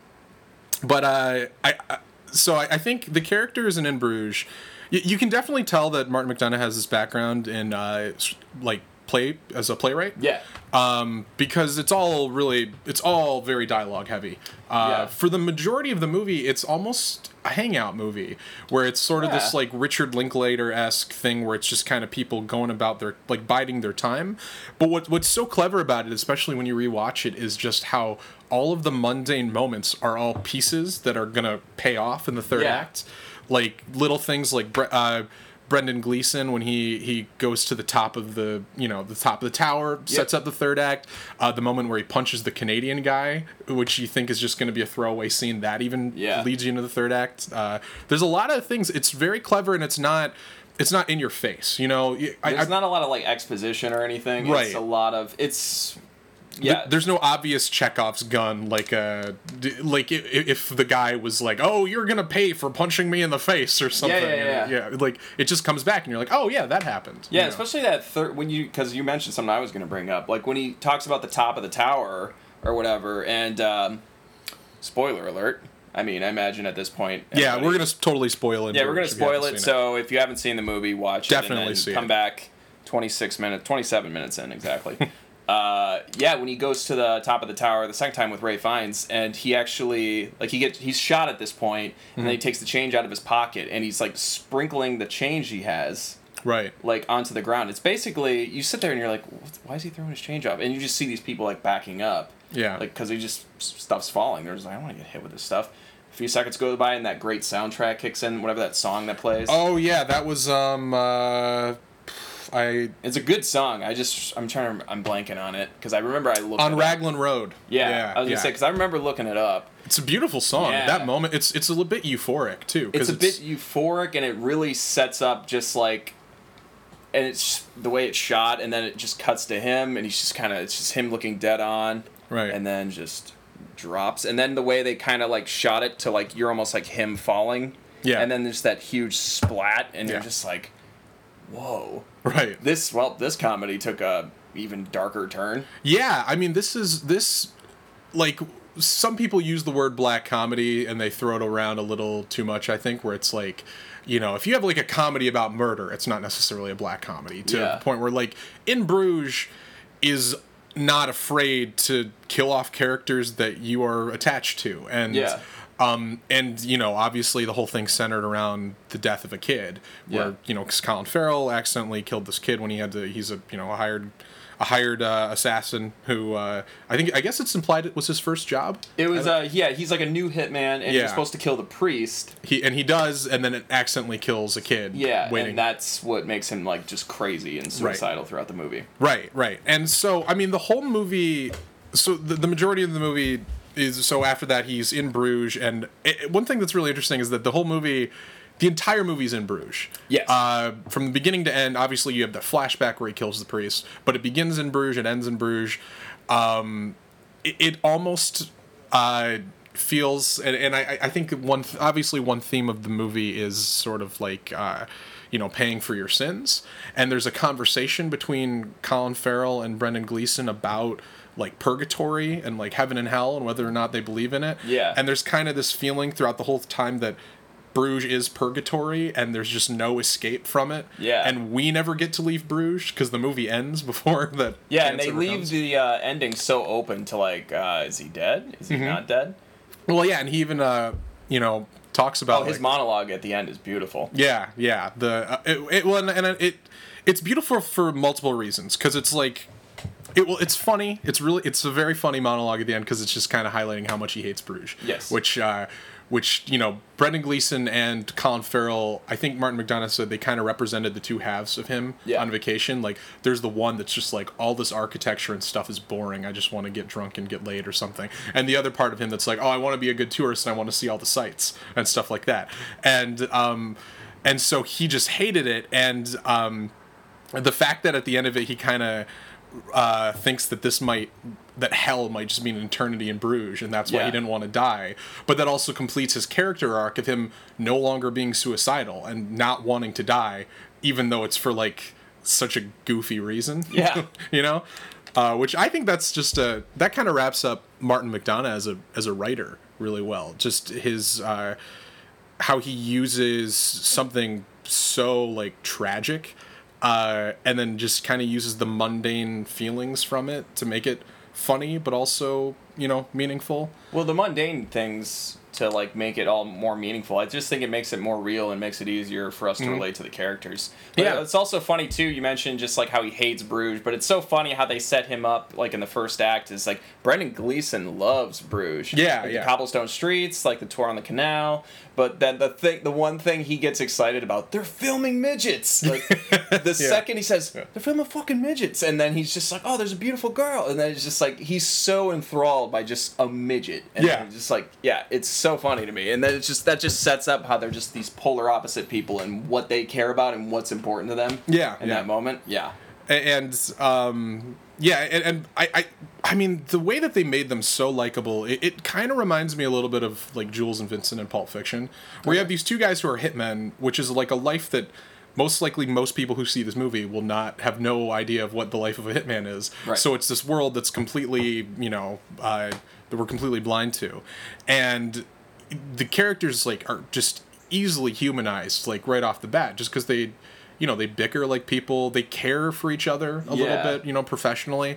but uh, I, I so I, I think the characters in In Bruges, you, you can definitely tell that Martin McDonagh has this background in uh, like play as a playwright. Yeah, Um, because it's all really it's all very dialogue heavy. Uh, Yeah. For the majority of the movie, it's almost a hangout movie where it's sort of this like Richard Linklater esque thing where it's just kind of people going about their like biding their time. But what what's so clever about it, especially when you rewatch it, is just how all of the mundane moments are all pieces that are gonna pay off in the third Yeah. act. Like little things like Bre- uh, Brendan Gleeson when he he goes to the top of the you know the top of the tower sets up the third act. Uh, the moment where he punches the Canadian guy, which you think is just going to be a throwaway scene, that even Yeah. leads you into the third act. Uh, there's a lot of things. It's very clever and it's not it's not in your face. You know, I, there's I, not a lot of like exposition or anything. Right. It's a lot of it's. Yeah. Yeah, there's no obvious Chekhov's gun like uh d- like i- i- if the guy was like, "Oh, you're gonna pay for punching me in the face" or something. yeah, yeah. yeah. Like it just comes back and you're like, "Oh yeah, that happened." Yeah, you know? especially that third when you because you mentioned something I was going to bring up, like when he talks about the top of the tower or whatever, and um, spoiler alert. I mean, I imagine at this point. Yeah, we're gonna totally spoil it. Yeah, we're gonna spoil it. So if you haven't seen the movie, watch Definitely it and see come it. back. Twenty six minutes, twenty seven minutes in exactly. uh, yeah, when he goes to the top of the tower the second time with Ray Fiennes, and he actually like he gets he's shot at this point, and then he takes the change out of his pocket, and he's like sprinkling the change he has right. like onto the ground. It's basically you sit there and you're like, why is he throwing his change up? And you just see these people like backing up, Yeah. like because he just stuff's falling. They're just like, I don't want to get hit with this stuff. A few seconds go by and that great soundtrack kicks in, whatever that song that plays. Oh yeah, that was um uh I It's a good song. I just I'm trying to I'm blanking on it because I remember I looked on it up. Raglan Road. Yeah, I was gonna say because I remember looking it up. it's a beautiful song. Yeah. That moment, it's it's a little bit euphoric too. 'cause It's a bit euphoric and it really sets up just like, and it's the way it's shot, and then it just cuts to him, and he's just kind of it's just him looking dead on, Right. and then just drops, and then the way they kind of like shot it to like you're almost like him falling, Yeah. and then there's that huge splat, and you're just like, whoa, right. this well this comedy took a even darker turn. Yeah, I mean, this is this like some people use the word black comedy and they throw it around a little too much. I think where it's like, you know, if you have like a comedy about murder, it's not necessarily a black comedy. To Yeah. the point where like in Bruges is not afraid to kill off characters that you are attached to and Yeah. Um, and you know, obviously, the whole thing centered around the death of a kid, where Yeah. you know, 'cause Colin Farrell accidentally killed this kid when he had to. He's a you know a hired a hired uh, assassin who uh, I think I guess it's implied it was his first job. It was uh yeah, he's like a new hitman and Yeah. you're supposed to kill the priest. He and he does, and then it accidentally kills a kid. Yeah, waiting. and that's what makes him like just crazy and suicidal throughout the movie. Right, right. And so, I mean, the whole movie. So the, the majority of the movie is so after that he's in Bruges, and it, one thing that's really interesting is that the whole movie, the entire movie's in Bruges. Yes. Uh, from the beginning to end, obviously you have the flashback where he kills the priest, but it begins in Bruges, it ends in Bruges. Um, it, it almost uh, feels, and, and I, I think one obviously one theme of the movie is sort of like. Uh, you know, paying for your sins, and there's a conversation between Colin Farrell and Brendan Gleeson about like purgatory and like heaven and hell and whether or not they believe in it. Yeah. And there's kind of this feeling throughout the whole time that Bruges is purgatory and there's just no escape from it. Yeah. And we never get to leave Bruges because the movie ends before that. Yeah, and they leave comes. the uh, ending so open to like, uh, is he dead? Is he Mm-hmm. not dead? Well, yeah, and he even uh, you know, talks about Oh, his like- monologue at the end is beautiful. Yeah, yeah. The uh, it, it well, and, and it it's beautiful for multiple reasons because it's like it well, it's funny. It's really it's a very funny monologue at the end because it's just kind of highlighting how much he hates Bruges. Yes. Which uh, which you know, Brendan Gleeson and Colin Farrell. I think Martin McDonagh said they kind of represented the two halves of him Yeah. on vacation. Like, there's the one that's just like all this architecture and stuff is boring. I just want to get drunk and get laid or something. And the other part of him that's like, oh, I want to be a good tourist and I want to see all the sights and stuff like that. And um, and so he just hated it. And um, the fact that at the end of it he kind of uh, thinks that this might that hell might just mean an eternity in Bruges, and that's why Yeah. he didn't want to die. But that also completes his character arc of him no longer being suicidal and not wanting to die, even though it's for like such a goofy reason. Yeah. you know, uh, which I think that's just a that kind of wraps up Martin McDonagh as a as a writer really well. Just his uh, how he uses something so like tragic uh, and then just kind of uses the mundane feelings from it to make it funny but also you know meaningful. Well, the mundane things to like make it all more meaningful. I just think it makes it more real and makes it easier for us to relate to the characters. But Mm-hmm. Yeah. it's also funny too. You mentioned just like how he hates Bruges, but it's so funny how they set him up like in the first act is like Brendan Gleeson loves Bruges. Yeah, Like, yeah. The cobblestone streets, like the tour on the canal. But then the thing, the one thing he gets excited about, they're filming midgets. Like the second he says they're filming fucking midgets, and then he's just like, oh, there's a beautiful girl, and then it's just like he's so enthralled by just a midget. And Yeah. just like yeah, it's so funny to me, and that it's just that just sets up how they're just these polar opposite people and what they care about and what's important to them. Yeah, in yeah. that moment. Yeah, and um yeah and, and I, I i mean the way that they made them so likable it, it kind of reminds me a little bit of like jules and vincent in pulp fiction where you have these two guys who are hitmen which is like a life that most likely most people who see this movie will not have no idea of what the life of a hitman is Right. so it's this world that's completely you know uh, that we're completely blind to and the characters like are just easily humanized like right off the bat just because they you know they bicker like people they care for each other a little bit you know professionally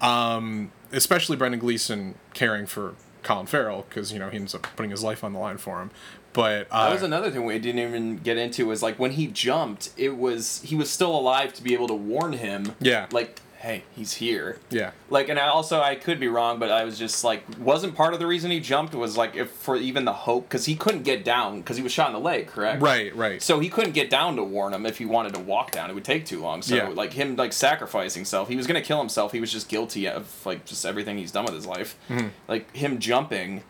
um especially brendan gleeson caring for colin farrell because you know he ends up putting his life on the line for him but uh, that was another thing we didn't even get into was like when he jumped, it was he was still alive to be able to warn him. Yeah. like hey, he's here. yeah Like, and I also I could be wrong, but I was just like, wasn't part of the reason he jumped was like if for even the hope because he couldn't get down because he was shot in the leg, correct? right right So he couldn't get down to warn him if he wanted to walk down. It would take too long. So Yeah. like him like sacrificing himself, he was gonna kill himself. He was just guilty of like just everything he's done with his life. Mm-hmm. Like him jumping,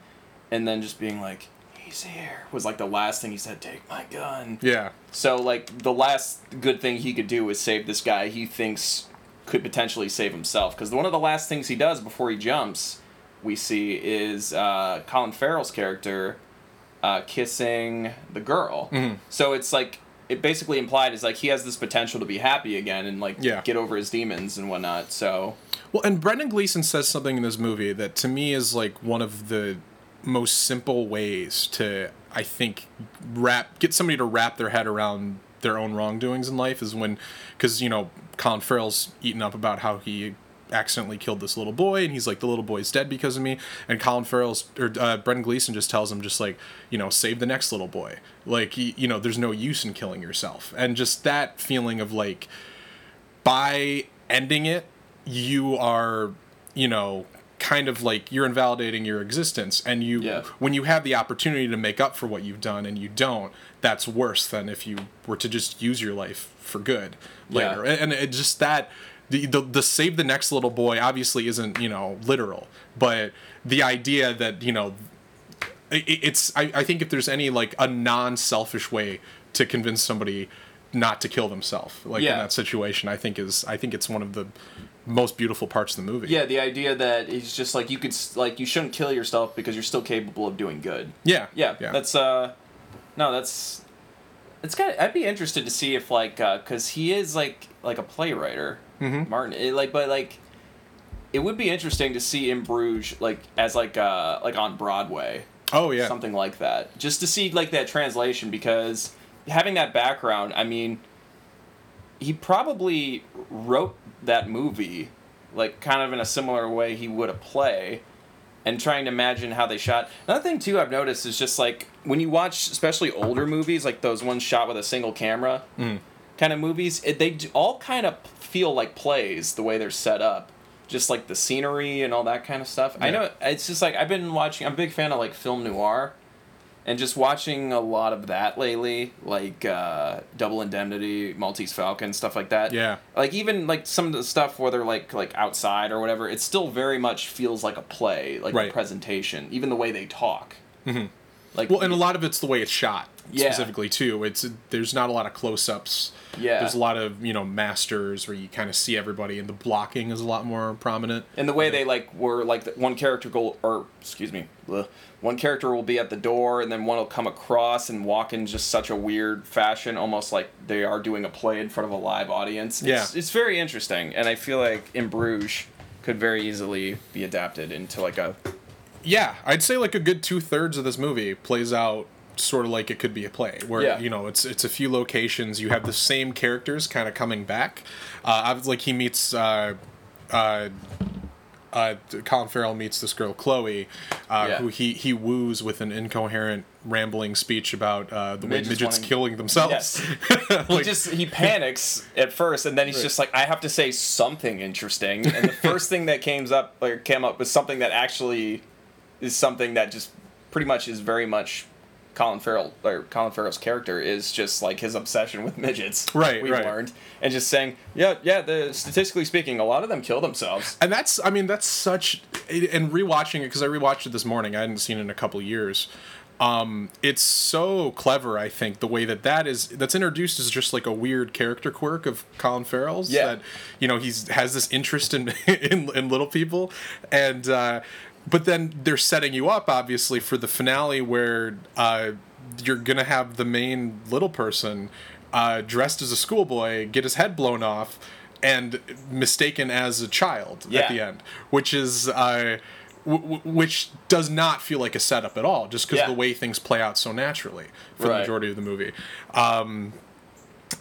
and then just being like, "He's here," was like the last thing he said. Take my gun. yeah So like the last good thing he could do is save this guy he thinks could potentially save himself. Because one of the last things he does before he jumps, we see is uh, Colin Farrell's character uh, kissing the girl. Mm-hmm. So it's like it basically implied is like he has this potential to be happy again and like Yeah. get over his demons and whatnot. So Well, and Brendan Gleeson says something in this movie that to me is like one of the most simple ways to, I think, wrap get somebody to wrap their head around their own wrongdoings in life is when, because you know, Colin Farrell's eaten up about how he accidentally killed this little boy, and he's like, the little boy's dead because of me. And Colin Farrell's or uh, Brendan Gleeson just tells him, just like, you know, save the next little boy. Like, you know, there's no use in killing yourself, and just that feeling of like by ending it you are, you know, kind of like you're invalidating your existence and you Yeah. when you have the opportunity to make up for what you've done and you don't that's worse than if you were to just use your life for good. Later Yeah. and it just that the, the the save the next little boy obviously isn't you know literal but the idea that you know it, it's I, I think if there's any like a non-selfish way to convince somebody not to kill themselves like in that situation i think is i think it's one of the most beautiful parts of the movie. Yeah, the idea that it's just like you could like you shouldn't kill yourself because you're still capable of doing good. yeah. Yeah, yeah. that's uh, no, that's it's kind of. I'd be interested to see if like because he is like like a playwriter, Mhm. Martin. It, like, but like, it would be interesting to see in Bruges like as like uh like on Broadway, oh yeah something like that, just to see like that translation because having that background, I mean, he probably wrote that movie like kind of in a similar way he would a play and trying to imagine how they shot. Another thing too i've noticed is just like when you watch especially older movies like those ones shot with a single camera Mm. kind of movies it, they all kind of feel like plays the way they're set up. Just like the scenery and all that kind of stuff. I know it's just like i've been watching i'm a big fan of like film noir and just watching a lot of that lately, like uh, Double Indemnity, Maltese Falcon, stuff like that. Yeah. Like even like some of the stuff where they're like like outside or whatever, it still very much feels like a play, like Right. a presentation. Even the way they talk. Mm-hmm. Like Well, and a lot of it's the way it's shot Yeah. specifically too. It's there's not a lot of close-ups. Yeah. There's a lot of you know masters where you kind of see everybody, and the blocking is a lot more prominent. and the way they like were like the, one character go or excuse me, ugh, one character will be at the door and then one will come across and walk in just such a weird fashion, almost like they are doing a play in front of a live audience. It's, Yeah. it's very interesting, and I feel like in Bruges could very easily be adapted into like a Yeah, I'd say like a good two thirds of this movie plays out sort of like it could be a play, where Yeah. you know it's it's a few locations. You have the same characters kind of coming back. Uh, like he meets. Uh, uh, uh, Colin Farrell meets this girl Chloe, uh, Yeah. who he he woos with an incoherent, rambling speech about uh, the way Midgets midgets wanting- killing themselves. Yes. he just he panics at first and then he's just like i have to say something interesting and the first thing that came up like came up was something that actually is something that just pretty much is very much Colin Farrell or Colin Farrell's character is just like his obsession with midgets. Right, We've right. learned, and just saying, yeah, yeah. The statistically speaking, a lot of them kill themselves. and that's i mean that's such and rewatching it because i rewatched it this morning i hadn't seen it in a couple years um it's so clever i think the way that that is that's introduced is just like a weird character quirk of colin farrell's Yeah. that you know he's has this interest in in, in little people and uh but then they're setting you up obviously for the finale where uh you're gonna have the main little person uh dressed as a schoolboy get his head blown off and mistaken as a child Yeah. at the end, which is uh, w- w- which does not feel like a setup at all, just because Yeah. the way things play out so naturally for the majority of the movie, um,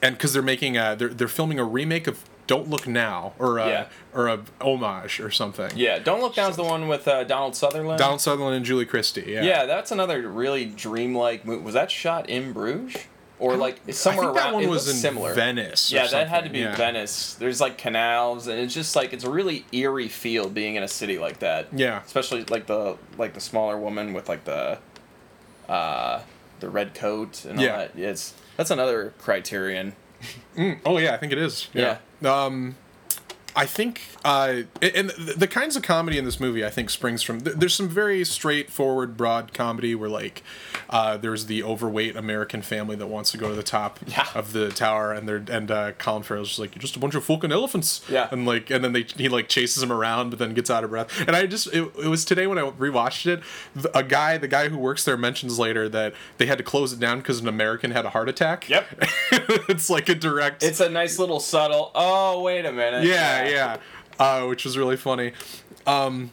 and because they're making a they're they're filming a remake of Don't Look Now or a, Yeah. or a homage or something. Yeah, Don't Look Down's the one with uh, Donald Sutherland. Donald Sutherland and Julie Christie. Yeah. Yeah, that's another really dreamlike movie. Was that shot in Bruges or like somewhere I think around? that one was in similar. Venice. Yeah, that had to be yeah. Venice. There's like canals, and it's just like it's a really eerie feel being in a city like that. Yeah. especially like the like the smaller woman with like the, uh, the red coat and all Yeah. that. It's that's another criterion. Oh yeah, I think it is. Yeah. Um, I think, uh, and the, kinds of comedy in this movie, I think, springs from. There's some very straightforward, broad comedy where, like, uh, there's the overweight American family that wants to go to the top Yeah. of the tower, and they're and uh, Colin Farrell's just like, you're just a bunch of fucking elephants. Yeah. And like, and then they he like chases him around, but then gets out of breath. And I just, it, it was today when I rewatched it, a guy, the guy who works there mentions later that they had to close it down because an American had a heart attack. Yep. it's like a direct. It's a nice little subtle. Oh wait a minute. yeah, yeah, uh, which was really funny. Um,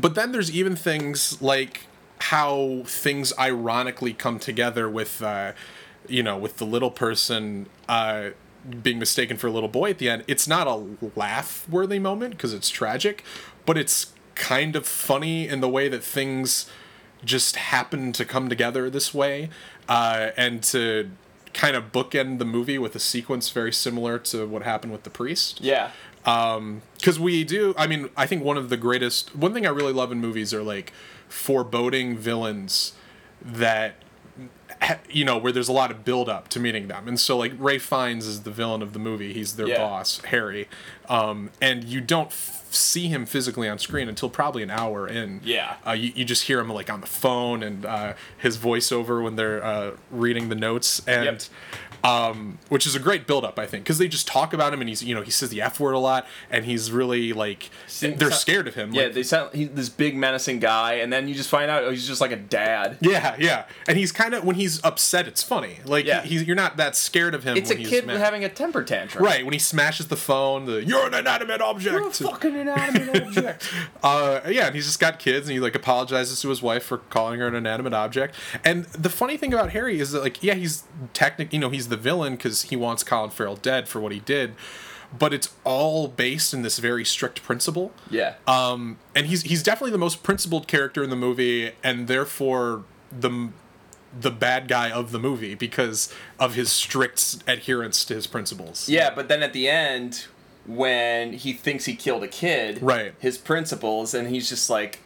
but then there's even things like how things ironically come together with, uh, you know, with the little person uh, being mistaken for a little boy at the end. It's not a laugh-worthy moment because it's tragic, but it's kind of funny in the way that things just happen to come together this way, uh, and to kind of bookend the movie with a sequence very similar to what happened with the priest Yeah. Because we do i mean i think one of the greatest one thing i really love in movies are like foreboding villains that you know where there's a lot of build up to meeting them and so like ralph fiennes is the villain of the movie he's their Yeah. boss harry um, and you don't f- see him physically on screen until probably an hour in Yeah. uh, you, you just hear him like on the phone and uh, his voiceover when they're uh, reading the notes and. Um, which is a great build-up I think because they just talk about him and he's you know he says the f word a lot and he's really like they're scared of him Yeah, like, they sound he's this big menacing guy, and then you just find out oh, he's just like a dad. yeah yeah and he's kind of when he's upset it's funny like Yeah. he's, you're not that scared of him It's a he's kid mad. having a temper tantrum. right when he smashes the phone the you're an inanimate object You're a fucking inanimate object. uh, yeah, and he's just got kids, and he like apologizes to his wife for calling her an inanimate object. And the funny thing about Harry is that like, yeah, he's technic, you know, he's the villain because he wants Colin Farrell dead for what he did, but it's all based in this very strict principle. Yeah. Um, and he's he's definitely the most principled character in the movie, and therefore the the bad guy of the movie because of his strict adherence to his principles. Yeah, but then at the end, when he thinks he killed a kid, Right. His principles, and he's just like,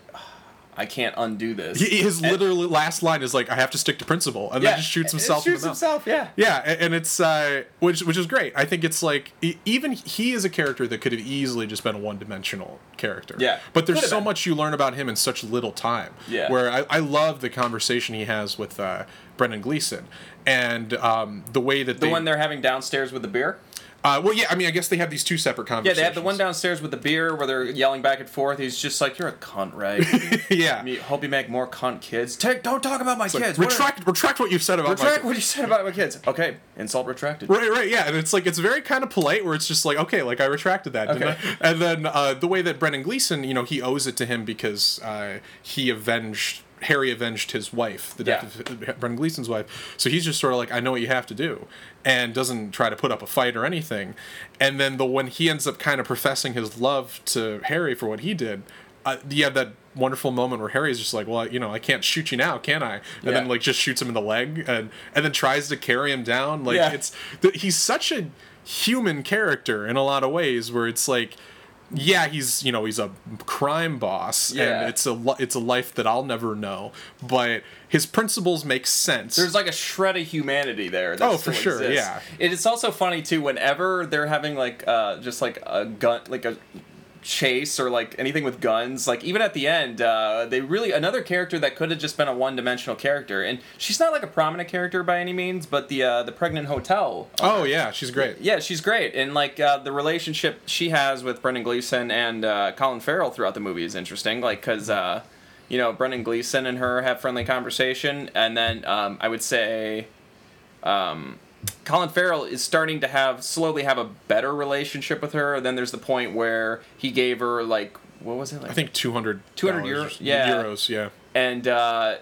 I can't undo this. His And- literally last line is like, "I have to stick to principle," and then just shoots himself. Shoots in the mouth. himself. Yeah. Yeah, and it's uh, which which is great. I think it's like even he is a character that could have easily just been a one dimensional character. Yeah, but there's so been. much you learn about him in such little time. Yeah. where I, I love the conversation he has with uh, Brendan Gleeson and um, the way that The they. one they're having downstairs with the beer. Uh, well, yeah, I mean, I guess they have these two separate conversations. Yeah, conversations. they have the one downstairs with the beer where they're yelling back and forth. He's just like, "You're a cunt, right? yeah, Me- Hope you make more cunt kids. Take, don't talk about my Like, kids. What retract retract what you've said about retract what you said about my kids. Okay, insult retracted. Right, right, yeah, and it's like it's very kind of polite, where it's just like, okay, like I retracted that, didn't Okay. I? and then uh, the way that Brendan Gleeson, you know, he owes it to him because uh, he avenged Harry avenged his wife, the death of Brendan Gleeson's wife. So he's just sort of like, I know what you have to do, and doesn't try to put up a fight or anything. And then the when he ends up kind of professing his love to Harry for what he did, uh, you have that wonderful moment where Harry's just like, well, you know, I can't shoot you now, can I? And Yeah. then like just shoots him in the leg and and then tries to carry him down. Like Yeah. it's he's such a human character in a lot of ways where it's like yeah he's you know he's a crime boss Yeah. and it's a li- it's a life that I'll never know but his principles make sense There's like a shred of humanity there. That Oh, for sure, exists. yeah. It is also funny too. Whenever they're having like uh, just like a gun, like a chase or like anything with guns, like even at the end, uh, they really another character that could have just been a one-dimensional character, and she's not like a prominent character by any means, but the uh, the pregnant hotel. oh yeah she's great Yeah, she's great, and like uh, the relationship she has with Brendan Gleeson and uh, Colin Farrell throughout the movie is interesting. Like, cause uh, you know Brendan Gleeson and her have friendly conversation, and then um, I would say, um, Colin Farrell is starting to have slowly have a better relationship with her. Then there's the point where he gave her like what was it like I think 200 200 euros, yeah. euros yeah and uh,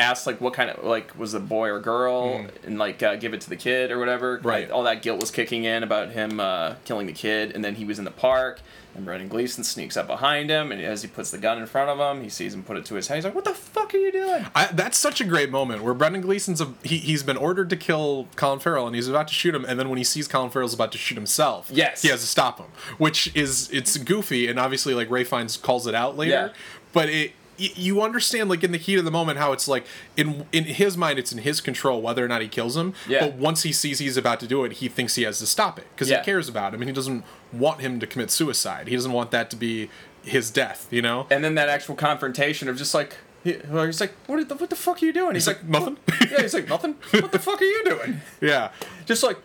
asked like what kind of like was a boy or girl and like uh, give it to the kid or whatever Mm. Right. Like, all that guilt was kicking in about him uh, killing the kid and then he was in the park and Brendan Gleeson sneaks up behind him and as he puts the gun in front of him he sees him put it to his head he's like what the fuck are you doing I, that's such a great moment where Brendan Gleeson's a, he, he's been ordered to kill Colin Farrell and he's about to shoot him and then when he sees Colin Farrell's about to shoot himself Yes. he has to stop him which is it's goofy and obviously like Ralph Fiennes calls it out later Yeah. but it you understand like in the heat of the moment how it's like in in his mind it's in his control whether or not he kills him. Yeah. but once he sees he's about to do it he thinks he has to stop it because Yeah. he cares about him and he doesn't want him to commit suicide. He doesn't want that to be his death you know? And then that actual confrontation of just like he, he's like what the, what the fuck are you doing? He's, like, "Nothing." yeah he's like nothing? What the fuck are you doing? Yeah. Just like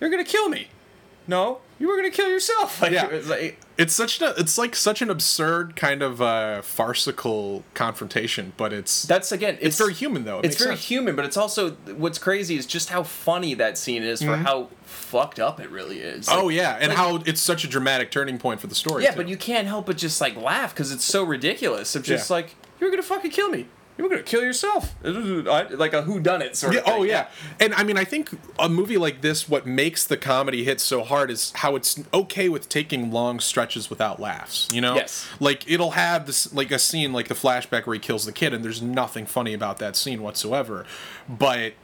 you're gonna kill me. No you were gonna kill yourself. Like, Yeah. it was like It's such a it's like such an absurd kind of uh, farcical confrontation, but it's That's again, it's, it's very human though. It It's very sense. human, but it's also what's crazy is just how funny that scene is for how fucked up it really is. Mm-hmm. Oh yeah, and like- how it's such a dramatic turning point for the story. yeah, too. but you can't help but just like laugh because it's so ridiculous. Of just Yeah. like you're gonna fucking kill me. You're gonna kill yourself. Like a who done it sort Yeah, of. Thing. oh yeah. And I mean I think a movie like this what makes the comedy hit so hard is how it's okay with taking long stretches without laughs, you know? Yes. Like it'll have this like a scene like the flashback where he kills the kid and there's nothing funny about that scene whatsoever. But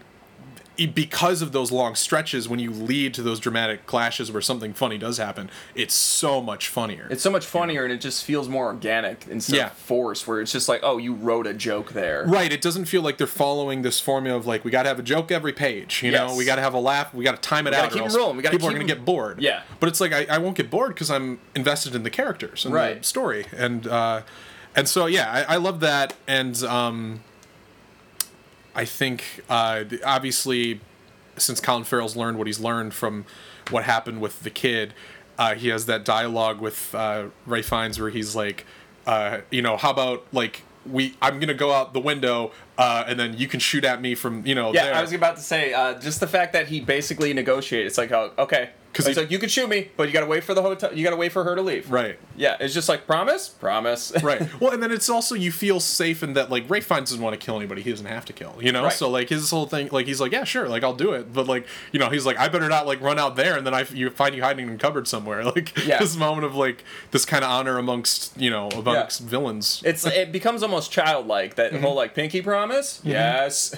because of those long stretches, when you lead to those dramatic clashes where something funny does happen, it's so much funnier. It's so much funnier, and it just feels more organic instead Yeah. of forced, where it's just like, oh, you wrote a joke there. Right. It doesn't feel like they're following this formula of like we got to have a joke every page. You know, we got to have a laugh. We got to time it gotta out. keep rolling, we gotta people are keep going to 'em- get bored. Yeah. But it's like I, I won't get bored because I'm invested in the characters and the story and uh, and so yeah, I, I love that and um, I think uh, obviously since Colin Farrell's learned what he's learned from what happened with the kid, uh, he has that dialogue with uh, Ralph Fiennes where he's like, uh, you know, how about like we I'm gonna go out the window uh, and then you can shoot at me from you know Yeah, there. I was about to say, uh, just the fact that he basically negotiated. It's like, oh, okay, because he- like you could shoot me, but you gotta wait for the hotel. You gotta wait for her to leave. right. Yeah, it's just like promise, promise. right. Well, and then it's also you feel safe in that like Ralph Fiennes doesn't want to kill anybody he doesn't have to kill, you know. Right. So like his whole thing, like he's like, yeah, sure, like I'll do it, but like you know, he's like, I better not like run out there and then I you find you hiding in a cupboard somewhere. Like Yeah. this moment of like this kind of honor amongst you know amongst villains. It's it becomes almost childlike that Mm-hmm. whole like pinky promise. Yes.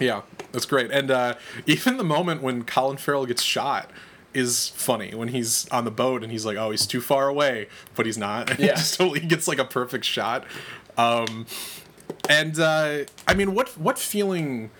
Yeah, that's great. And uh, even the moment when Colin Farrell gets shot is funny when he's on the boat and he's like, "Oh, he's too far away," but he's not. And he just totally gets like a perfect shot. Um, and uh, I mean, what what feeling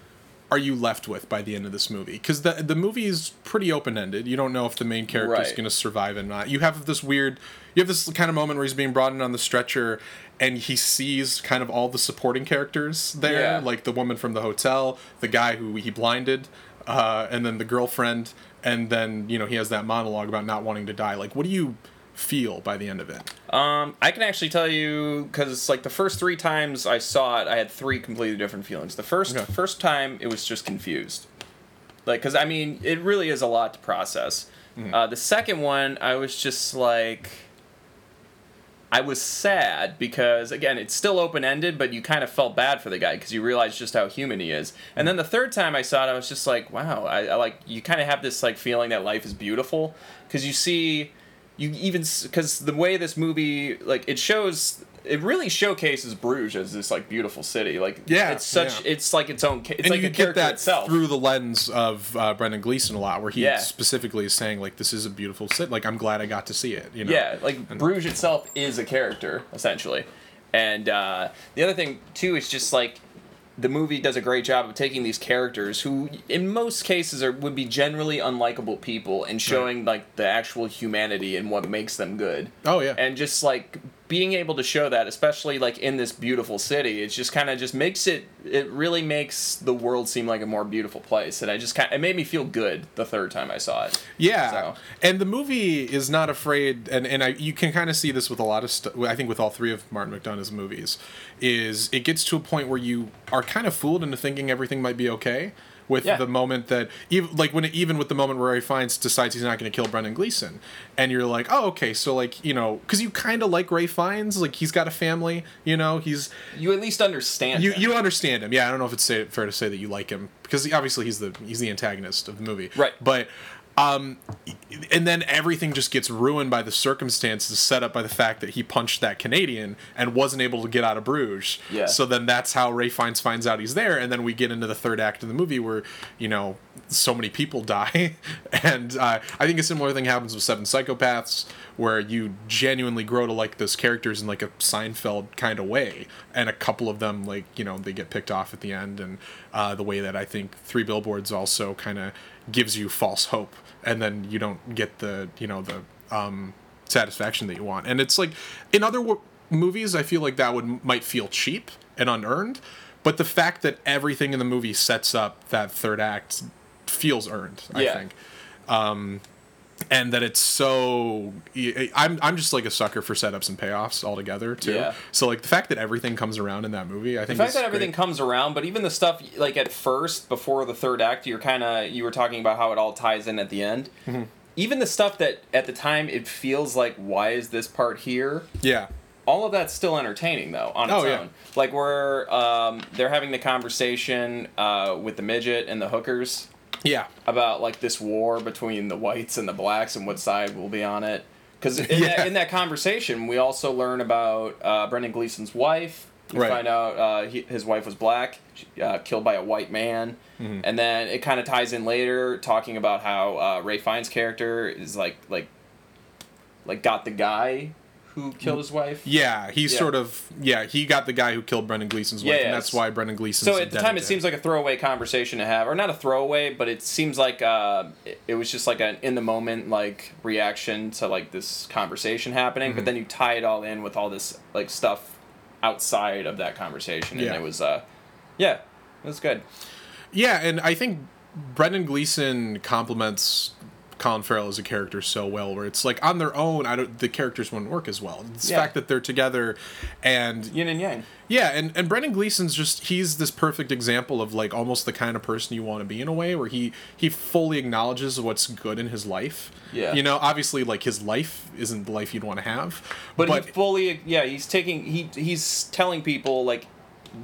are you left with by the end of this movie? Because the the movie is pretty open ended. You don't know if the main character is Right. going to survive or not. You have this weird, you have this kind of moment where he's being brought in on the stretcher. And he sees kind of all the supporting characters there, Yeah. like the woman from the hotel, the guy who he blinded, uh, and then the girlfriend, and then you know he has that monologue about not wanting to die. Like, what do you feel by the end of it? Um, I can actually tell you because like the first three times I saw it, I had three completely different feelings. The first Okay. first time it was just confused, like because I mean it really is a lot to process. Mm-hmm. Uh, the second one, I was just like. I was sad because again, it's still open ended, but you kind of felt bad for the guy because you realize just how human he is. And then the third time I saw it, I was just like, wow, I, I like you kind of have this like feeling that life is beautiful because you see, you even because the way this movie like it shows. It really showcases Bruges as this like beautiful city. Like Yeah, it's such yeah. it's like its own. It's and like you a get that itself. through the lens of uh, Brendan Gleeson a lot, where he Yeah. specifically is saying like, "This is a beautiful city. Like, I'm glad I got to see it." You know? Yeah, like Bruges itself is a character essentially, and uh, the other thing too is just like the movie does a great job of taking these characters who, in most cases, are would be generally unlikable people and showing like the actual humanity and what makes them good. Oh yeah. and just like being able to show that especially like in this beautiful city it just kind of just makes it it really makes the world seem like a more beautiful place and i just kind it made me feel good the third time i saw it Yeah, So- and the movie is not afraid, and and I, you can kind of see this with a lot of stuff. I think with all three of Martin McDonagh's movies, is it gets to a point where you are kind of fooled into thinking everything might be okay. With Yeah. the moment that, even like when even with the moment where he finds decides he's not going to kill Brendan Gleeson, and you're like, oh okay, so like you know, because you kind of like Ralph Fiennes, like he's got a family, you know, he's you at least understand you him. you understand him. Yeah, I don't know if it's fair to say that you like him because obviously he's the he's the antagonist of the movie. Right. But um and then everything just gets ruined by the circumstances set up by the fact that he punched that Canadian and wasn't able to get out of Bruges. Yeah. So then that's how Ralph Fiennes finds out he's there and then we get into the third act of the movie where, you know, so many people die and uh, I think a similar thing happens with Seven Psychopaths where you genuinely grow to like those characters in like a Seinfeld kind of way and a couple of them like you know they get picked off at the end and uh, the way that I think Three Billboards also kind of gives you false hope and then you don't get the you know the um, satisfaction that you want and it's like in other wo- movies I feel like that would might feel cheap and unearned but the fact that everything in the movie sets up that third act feels earned I Yeah. think and that it's so I'm I'm just like a sucker for setups and payoffs altogether too. Yeah. So like the fact that everything comes around in that movie, I think the fact that everything great. comes around but even the stuff like at first before the third act you're kind of you were talking about how it all ties in at the end Mm-hmm. even the stuff that at the time it feels like why is this part here yeah. all of that's still entertaining though on its Oh, yeah. own like where um, they're having the conversation uh, with the midget and the hookers Yeah. about like this war between the whites and the blacks and what side will be on it. Because in, Yeah. that, in that conversation, we also learn about uh, Brendan Gleeson's wife You Right. find out uh, he, his wife was black, uh, killed by a white man, Mm-hmm. and then it kind of ties in later, talking about how uh, Ralph Fiennes' character is like like like got the guy who killed his wife. Yeah, he's Yeah. sort of yeah. He got the guy who killed Brendan Gleeson's wife, Yeah, and that's why Brendan Gleeson. So at the time, it seems like a throwaway conversation to have, or not a throwaway, but it seems like uh, it, it was just like an in the moment like reaction to like this conversation happening. Mm-hmm. But then you tie it all in with all this like stuff outside of that conversation, and Yeah. it was uh, yeah, it was good. Yeah, and I think Brendan Gleeson complements Colin Farrell as a character so well, where it's like on their own, I don't the characters wouldn't work as well. It's the Yeah. fact that they're together, and Yin and yang. yeah, and and Brendan Gleeson's just he's this perfect example of like almost the kind of person you want to be in a way, where he he fully acknowledges what's good in his life. Yeah. you know, obviously, like his life isn't the life you'd want to have, But, he fully, yeah, he's taking he he's telling people like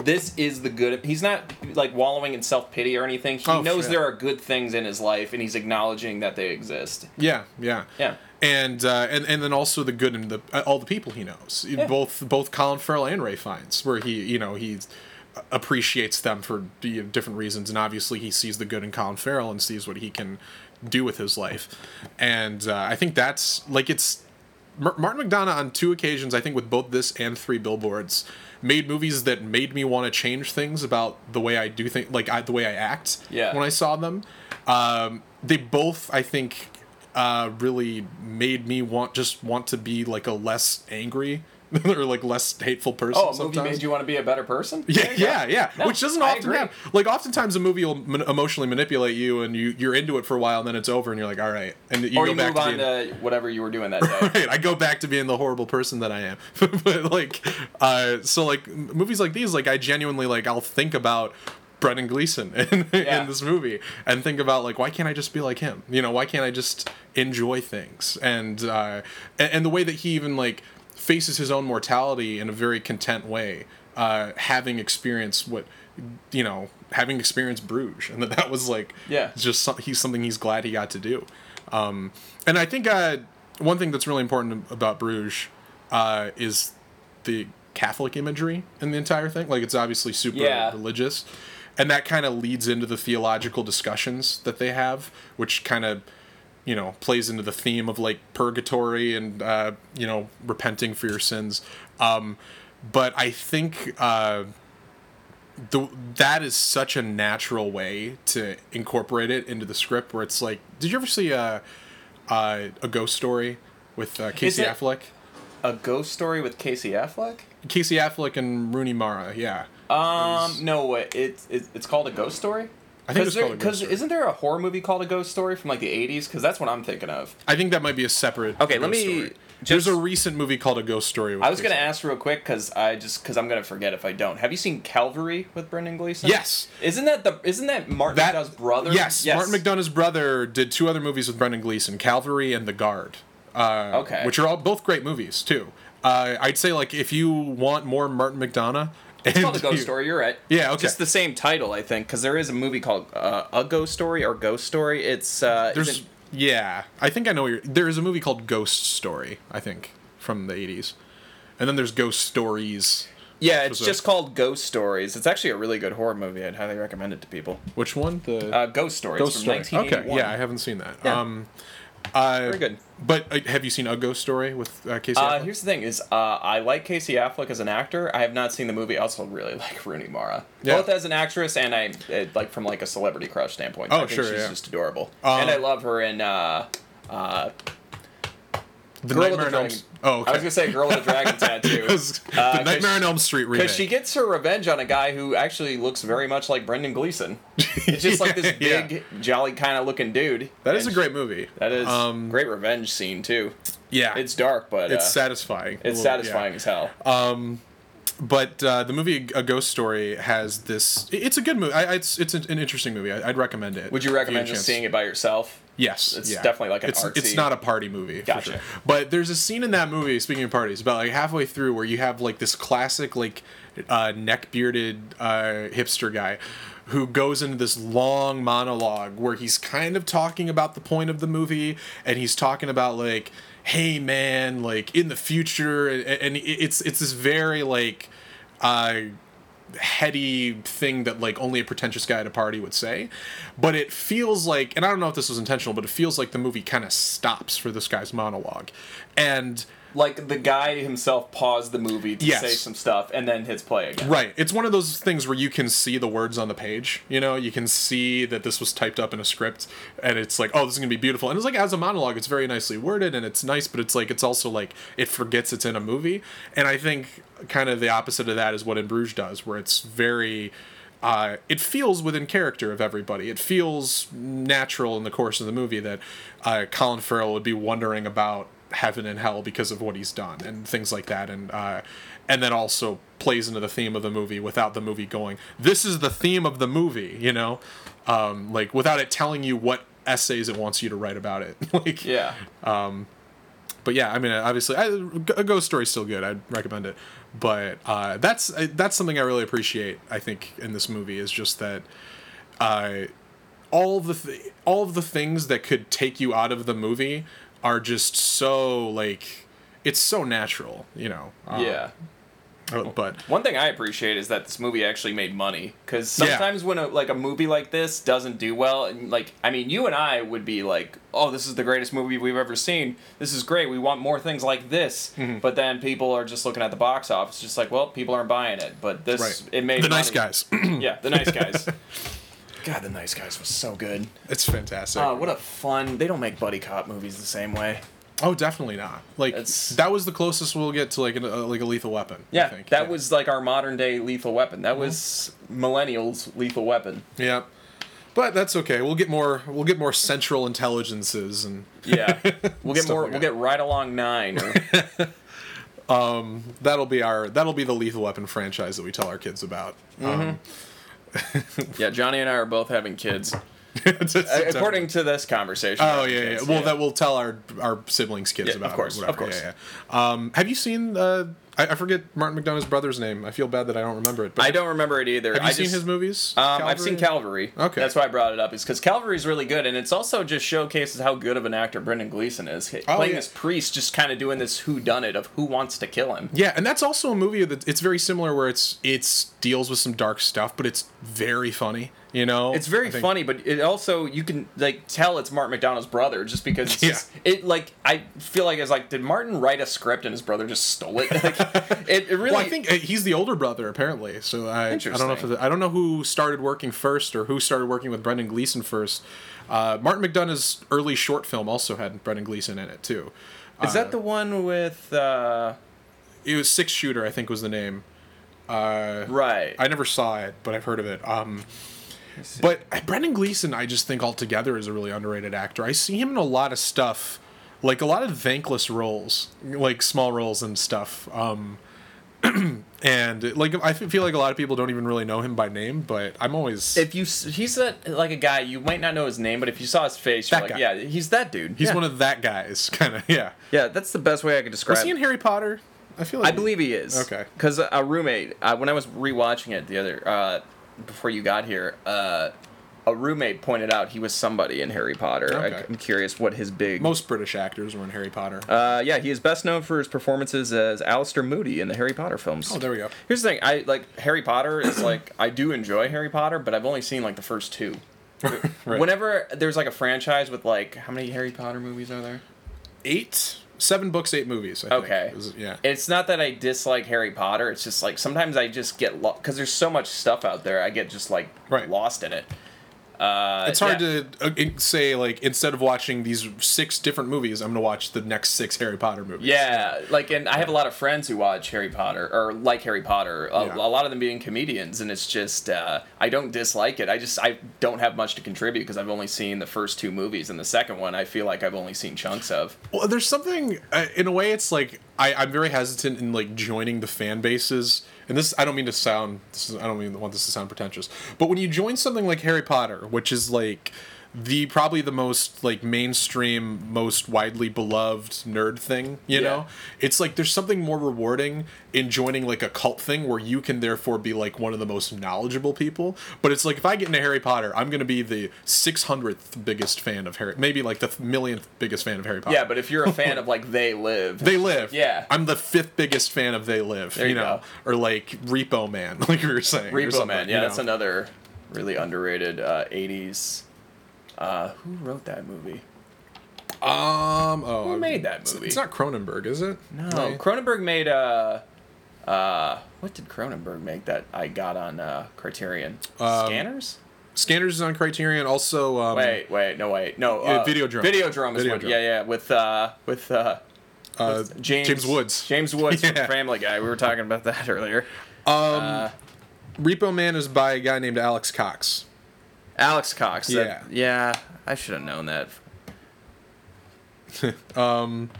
this is the good. He's not like wallowing in self pity or anything. He Oh, knows sure. there are good things in his life, and he's acknowledging that they exist. Yeah, yeah, Yeah. and uh, and and then also the good in the uh, all the people he knows, Yeah. both both Colin Farrell and Ralph Fiennes, where he you know he appreciates them for you know, different reasons, and obviously he sees the good in Colin Farrell and sees what he can do with his life, and uh, I think that's like it's Mar- Martin McDonagh on two occasions, I think with both this and Three Billboards, made movies that made me want to change things about the way I do think, like I, the way I act. Yeah. When I saw them, um, they both, I think, uh, really made me want just want to be like a less angry or like less hateful person. Oh, a movie sometimes. made you want to be a better person? Yeah, There you go. yeah, yeah. No, Which doesn't I often agree. happen. Like, oftentimes a movie will man- emotionally manipulate you, and you you're into it for a while, and then it's over, and you're like, all right, and you Or go you back move to on being, to whatever you were doing that day. right. I go back to being the horrible person that I am. but like, uh, so like movies like these, like I genuinely like I'll think about Brendan Gleeson in, Yeah. in this movie and think about like why can't I just be like him? You know, why can't I just enjoy things? And uh, and, and the way that he even like faces his own mortality in a very content way, uh, having experienced what you know, having experienced Bruges, and that that was like Yeah. just some, he's something he's glad he got to do. Um, and I think uh, one thing that's really important about Bruges uh, is the Catholic imagery in the entire thing. Like it's obviously super Yeah. religious, and that kind of leads into the theological discussions that they have, which kind of you know plays into the theme of like purgatory and uh, you know repenting for your sins. Um, but I think. Uh, the, that is such a natural way to incorporate it into the script where it's like did you ever see a uh, a ghost story with uh, Casey Affleck a ghost story with Casey Affleck? Casey Affleck and Rooney Mara yeah Um, no, it, it's it's called a ghost story. I think it's called a ghost Because isn't there a horror movie called a ghost story from like the '80s? Because that's what I'm thinking of. I think that might be a separate Okay, let me story. there's a recent movie called a ghost story I was gonna ask real quick because I just because I'm gonna forget if I don't. Have you seen Calvary with Brendan Gleeson? Yes. Isn't that the isn't that Martin that McDonagh's brother? yes, Martin McDonagh's brother did two other movies with Brendan Gleeson Calvary and The Guard uh, Okay. which are all both great movies too uh, I'd say like if you want more Martin McDonagh It's called a ghost story. You're right. Yeah, okay. Just the same title, I think, because there is a movie called uh, a ghost story or ghost story. It's uh, There's yeah, I think I know. You're, there is a movie called Ghost Story, I think, from the '80s, and then there's Ghost Stories. yeah, it's was a- just called Ghost Stories. It's actually a really good horror movie. I'd highly recommend it to people. Which one? The Uh, Ghost Stories Ghost from Story. 1981. Okay, yeah, I haven't seen that. Yeah. Um, uh, Very good. But uh, have you seen a Ghost Story with uh, Casey? Uh, Affleck? here's the thing: is uh, I like Casey Affleck as an actor. I have not seen the movie. I also really like Rooney Mara, Yeah. both as an actress and I like from like a celebrity crush standpoint. Oh, I think sure, she's yeah. just adorable, Um, and I love her in uh, uh, the Girl with Nightmare the on Elm. Dragon. Oh, okay. I was gonna say Girl with a Dragon Tattoo. Was the Uh, 'cause Nightmare on Elm Street remake. Because she gets her revenge on a guy who actually looks very much like Brendan Gleeson. It's just like this Yeah. big, jolly kind of looking dude. that is a great movie. That is Um, great revenge scene too. yeah. It's dark, but it's uh, satisfying. a it's little- yeah. satisfying as hell. Um, but uh, the movie A Ghost Story has this. It's a good movie. I, it's it's an, interesting movie. I, I'd recommend it. Would you if had a recommend just chance. seeing it by yourself? Yes, It's yeah. definitely like an it's, artsy- It's not a party movie. Gotcha. Sure. But there's a scene in that movie. Speaking of parties, about like halfway through where you have like this classic like uh, neck bearded uh, hipster guy who goes into this long monologue where he's kind of talking about the point of the movie and he's talking about like hey man like in the future and, and it's it's this very like uh, heady thing that like only a pretentious guy at a party would say but it feels like and i don't know if this was intentional but it feels like the movie kind of stops for this guy's monologue and Like the guy himself paused the movie to Yes. say some stuff and then hits play again. Right. It's one of those things where you can see the words on the page. You know, you can see that this was typed up in a script, and it's like, oh, this is gonna be beautiful. And it's like as a monologue, it's very nicely worded and it's nice, but it's like it's also like it forgets it's in a movie. And I think kind of the opposite of that is what In Bruges does, where it's very. Uh, it feels within character of everybody. It feels natural in the course of the movie that uh, Colin Farrell would be wondering about heaven and hell because of what he's done and things like that and uh and then also plays into the theme of the movie without the movie going this is the theme of the movie you know um like without it telling you what essays it wants you to write about it like Yeah. Um, but yeah i mean obviously I, a ghost story's still good i'd recommend it but uh that's that's something i really appreciate i think in this movie is just that uh all the th- all of the things that could take you out of the movie are just so like it's so natural you know Um, yeah. But One thing I appreciate is that this movie actually made money because Yeah. sometimes when a, like a movie like this doesn't do well, and like I mean, you and I would be like, "Oh, this is the greatest movie we've ever seen. This is great. We want more things like this." Mm-hmm. But then people are just looking at the box office, just like, "Well, people aren't buying it." But this, right it made the nice guys yeah, the nice guys. God, the nice guys was so good. it's fantastic Oh, what a fun! They don't make buddy cop movies the same way. Oh definitely not like It's- that was the closest we'll get to like a, like a lethal weapon I Yeah, think. that yeah. Mm-hmm. was like our modern day lethal weapon. That was millennials' lethal weapon. yeah but that's okay we'll get more we'll get more central intelligences and Yeah, we'll get more. like we'll that. get Ride Along nine. Or, that'll be our that'll be the lethal weapon franchise that we tell our kids about Mm-hmm. um, yeah, Johnny and I are both having kids, it's- it's- according to this conversation. Oh yeah, yeah. Well, that will tell our our siblings kids Yeah, about of course, it. whatever. of course. Yeah, yeah. Um, have you seen? Uh, I, I forget Martin McDonagh's brother's name. I feel bad that I don't remember it. But I don't remember it either. have you I seen just, his movies? Um, I've seen Calvary? Okay. that's why I brought it up. Is because Calvary's really good, and it's also just showcases how good of an actor Brendan Gleeson is. He- Oh, Playing yeah. this priest, just kind of doing this who done it of who wants to kill him. Yeah, and that's also a movie that it's very similar where it's it's deals with some dark stuff, but it's very funny. You know, It's very funny, but it also you can like tell it's Martin McDonagh's brother just because it's Yeah. just, it like I feel like it's like did Martin write a script and his brother just stole it? Like, it, it really. Well, I think uh, he's the older brother apparently. So I, I don't know if it- I don't know who started working first or who started working with Brendan Gleeson first. Uh, Martin McDonagh's early short film also had Brendan Gleeson in it too. is that the one with uh, It was Six Shooter, I think was the name. Uh, right? I never saw it, but I've heard of it. Um, but Brendan Gleeson, I just think altogether is a really underrated actor. I see him in a lot of stuff, like a lot of thankless roles, like small roles and stuff. Um, and like I feel like a lot of people don't even really know him by name, but I'm always if you he's a, like a guy you might not know his name, but if you saw his face, you're like, guy. yeah, he's that dude. he's yeah. one of that guys, kind of yeah. yeah. That's the best way I could describe. Was he in Harry Potter? I feel like I believe he is. Okay. Because a roommate, uh, when I was rewatching it the other uh, before you got here, uh, a roommate pointed out he was somebody in Harry Potter. Okay. I, am curious what his big. most British actors were in Harry Potter. uh, yeah, he is best known for his performances as Alastor Moody in the Harry Potter films. oh, there we go. Here's the thing, I like Harry Potter is like I do enjoy Harry Potter, but I've only seen like the first two. Right. Whenever there's like a franchise with like how many Harry Potter movies are there? Eight, seven books, eight movies. I think. Okay. Is- yeah. It's not that I dislike Harry Potter. It's just like sometimes I just get lost because there's so much stuff out there. I get just like Right. lost in it. Uh, It's hard yeah. to uh, say like instead of watching these six different movies, I'm gonna watch the next six Harry Potter movies. Yeah, like, and I have a lot of friends who watch Harry Potter or like Harry Potter. A, Yeah. a lot of them being comedians, and it's just uh, I don't dislike it. I just I don't have much to contribute because I've only seen the first two movies, and the second one I feel like I've only seen chunks of. Well, there's something uh, in a way. It's like I, I'm very hesitant in like joining the fan bases. And this, I don't mean to sound. This is, I don't mean want this to sound pretentious. But when you join something like Harry Potter, which is like the probably the most like mainstream, most widely beloved nerd thing. You Yeah. know, it's like there's something more rewarding in joining like a cult thing where you can therefore be like one of the most knowledgeable people. But it's like if I get into Harry Potter, I'm gonna be the 600th biggest fan of Harry, maybe like the millionth biggest fan of Harry Potter. Yeah, but if you're a fan of like They Live, They Live. Yeah. I'm the fifth biggest fan of They Live. There you you know, go. or like Repo Man, like we were saying. Repo Man, you yeah, that's another really underrated uh, '80s. Uh, who wrote that movie? Um. Oh, Who made that movie? It's not Cronenberg, is it? No, Cronenberg made uh, uh, what did Cronenberg make that I got on uh, Criterion? Um, Scanners? Scanners is on Criterion. Also, um, Wait, wait, no, wait, no. Yeah, Uh, Videodrome. Videodrome is Videodrome. one. Yeah, yeah, with uh, with uh, uh, James James Woods. James Woods Yeah. from Family Guy. We were talking about that earlier. Um, Uh, Repo Man is by a guy named Alex Cox. Alex Cox. that- Yeah. yeah. I should have known that. um,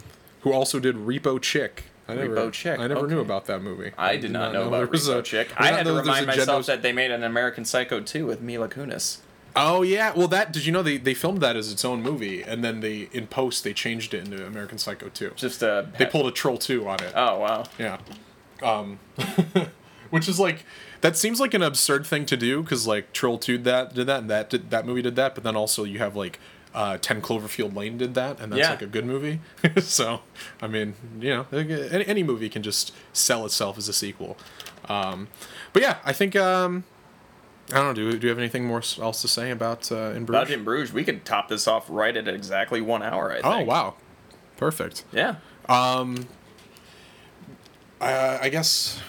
who also did Repo Chick. I never, Repo Chick, I never knew about that movie. I did not know there about Repo a- Chick. I not had to know remind myself that they made an American Psycho 2 with Mila Kunis. Oh yeah, well that did you know they, they filmed that as its own movie and then they in post they changed it into American Psycho 2. Just uh, They pulled a Troll 2 on it. Oh wow. Yeah. Um, which is like that seems like an absurd thing to do because like Troll Two that did that and that did, that movie did that, but then also you have like uh, Ten Cloverfield Lane did that, and that's Yeah. like a good movie. so I mean, you know, any, any movie can just sell itself as a sequel. Um, but yeah, I think um, I don't know. Do, do you have anything more else to say about uh, In Bruges? About in Bruges, we could top this off right at exactly one hour. I think. Oh wow, perfect. Yeah. Uh, I guess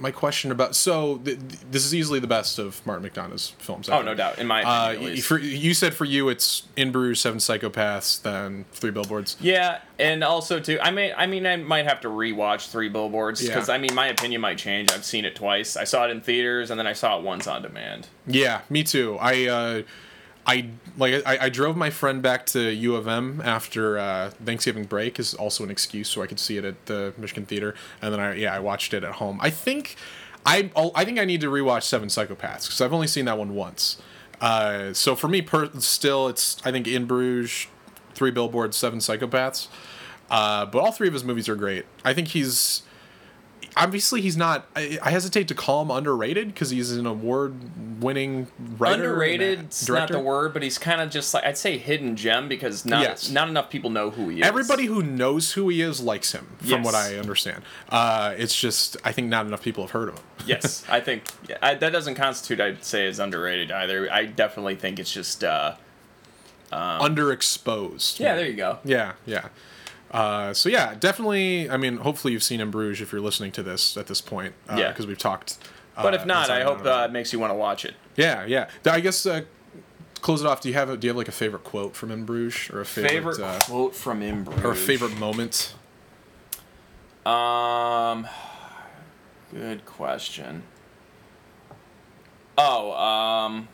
my question about so th- th- this is easily the best of Martin McDonagh's films. I Oh, think. no doubt. In my Uh, opinion, least. for, you said for you it's In Bruges, Seven Psychopaths, then Three Billboards. Yeah, and also too, I may, I mean, I might have to rewatch Three Billboards because Yeah. I mean, my opinion might change. I've seen it twice. I saw it in theaters, and then I saw it once on demand. Yeah, me too. I uh, I like I, I drove my friend back to U of M after uh, Thanksgiving break is also an excuse so I could see it at the Michigan Theater, and then I yeah I watched it at home. I think I I think I need to rewatch Seven Psychopaths because I've only seen that one once. Uh, so for me, per, still it's I think In Bruges, Three Billboards, Seven Psychopaths. Uh, but all three of his movies are great. I think he's obviously he's not. I, I hesitate to call him underrated because he's an award-winning writer. and Underrated, it's not the word, but he's kind of just like I'd say hidden gem because not Yes. not enough people know who he is. Everybody who knows who he is likes him, from what I understand. Uh, it's just I think not enough people have heard of him. yes, I think yeah, I, that doesn't constitute I'd say as underrated either. I definitely think it's just uh, Underexposed. yeah. There you go. Yeah, yeah. Uh, so yeah, definitely. I mean, hopefully you've seen In Bruges if you're listening to this at this point. Uh, Yeah. because we've talked. Uh, But if not, I hope out uh, it. it makes you want to watch it. Yeah, yeah. I guess uh, close it off. Do you have a, do you have like a favorite quote from In Bruges or a favorite, Favorite uh, quote from In Bruges. or a favorite moment? Um, good question. Oh, um,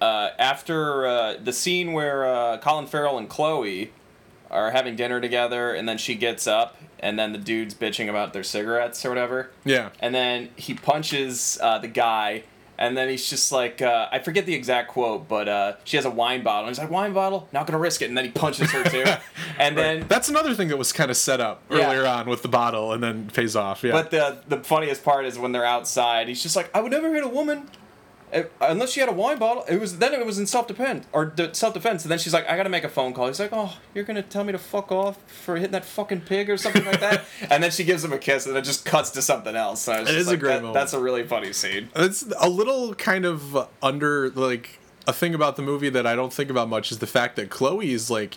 uh, after uh, the scene where uh, Colin Farrell and Chloe are having dinner together, and then she gets up, and then the dude's bitching about their cigarettes or whatever, Yeah. and then he punches uh, the guy. And then he's just like, uh, I forget the exact quote, but uh, she has a wine bottle. And he's like, wine bottle? Not gonna risk it. And then he punches her too. And then That's another thing that was kind of set up Yeah. earlier on with the bottle and then pays off. Yeah. But the the funniest part is when they're outside. He's just like, I would never hit a woman, uh, unless she had a wine bottle. It was then it was in self defense or self defense. And then she's like, I gotta make a phone call. He's like, Oh, you're gonna tell me to fuck off for hitting that fucking pig or something like that. and then she gives him a kiss, and it just cuts to something else. And I was It just is a great that- moment. That's a really funny scene. It's a little kind of under like a thing about the movie that I don't think about much is the fact that Chloe is like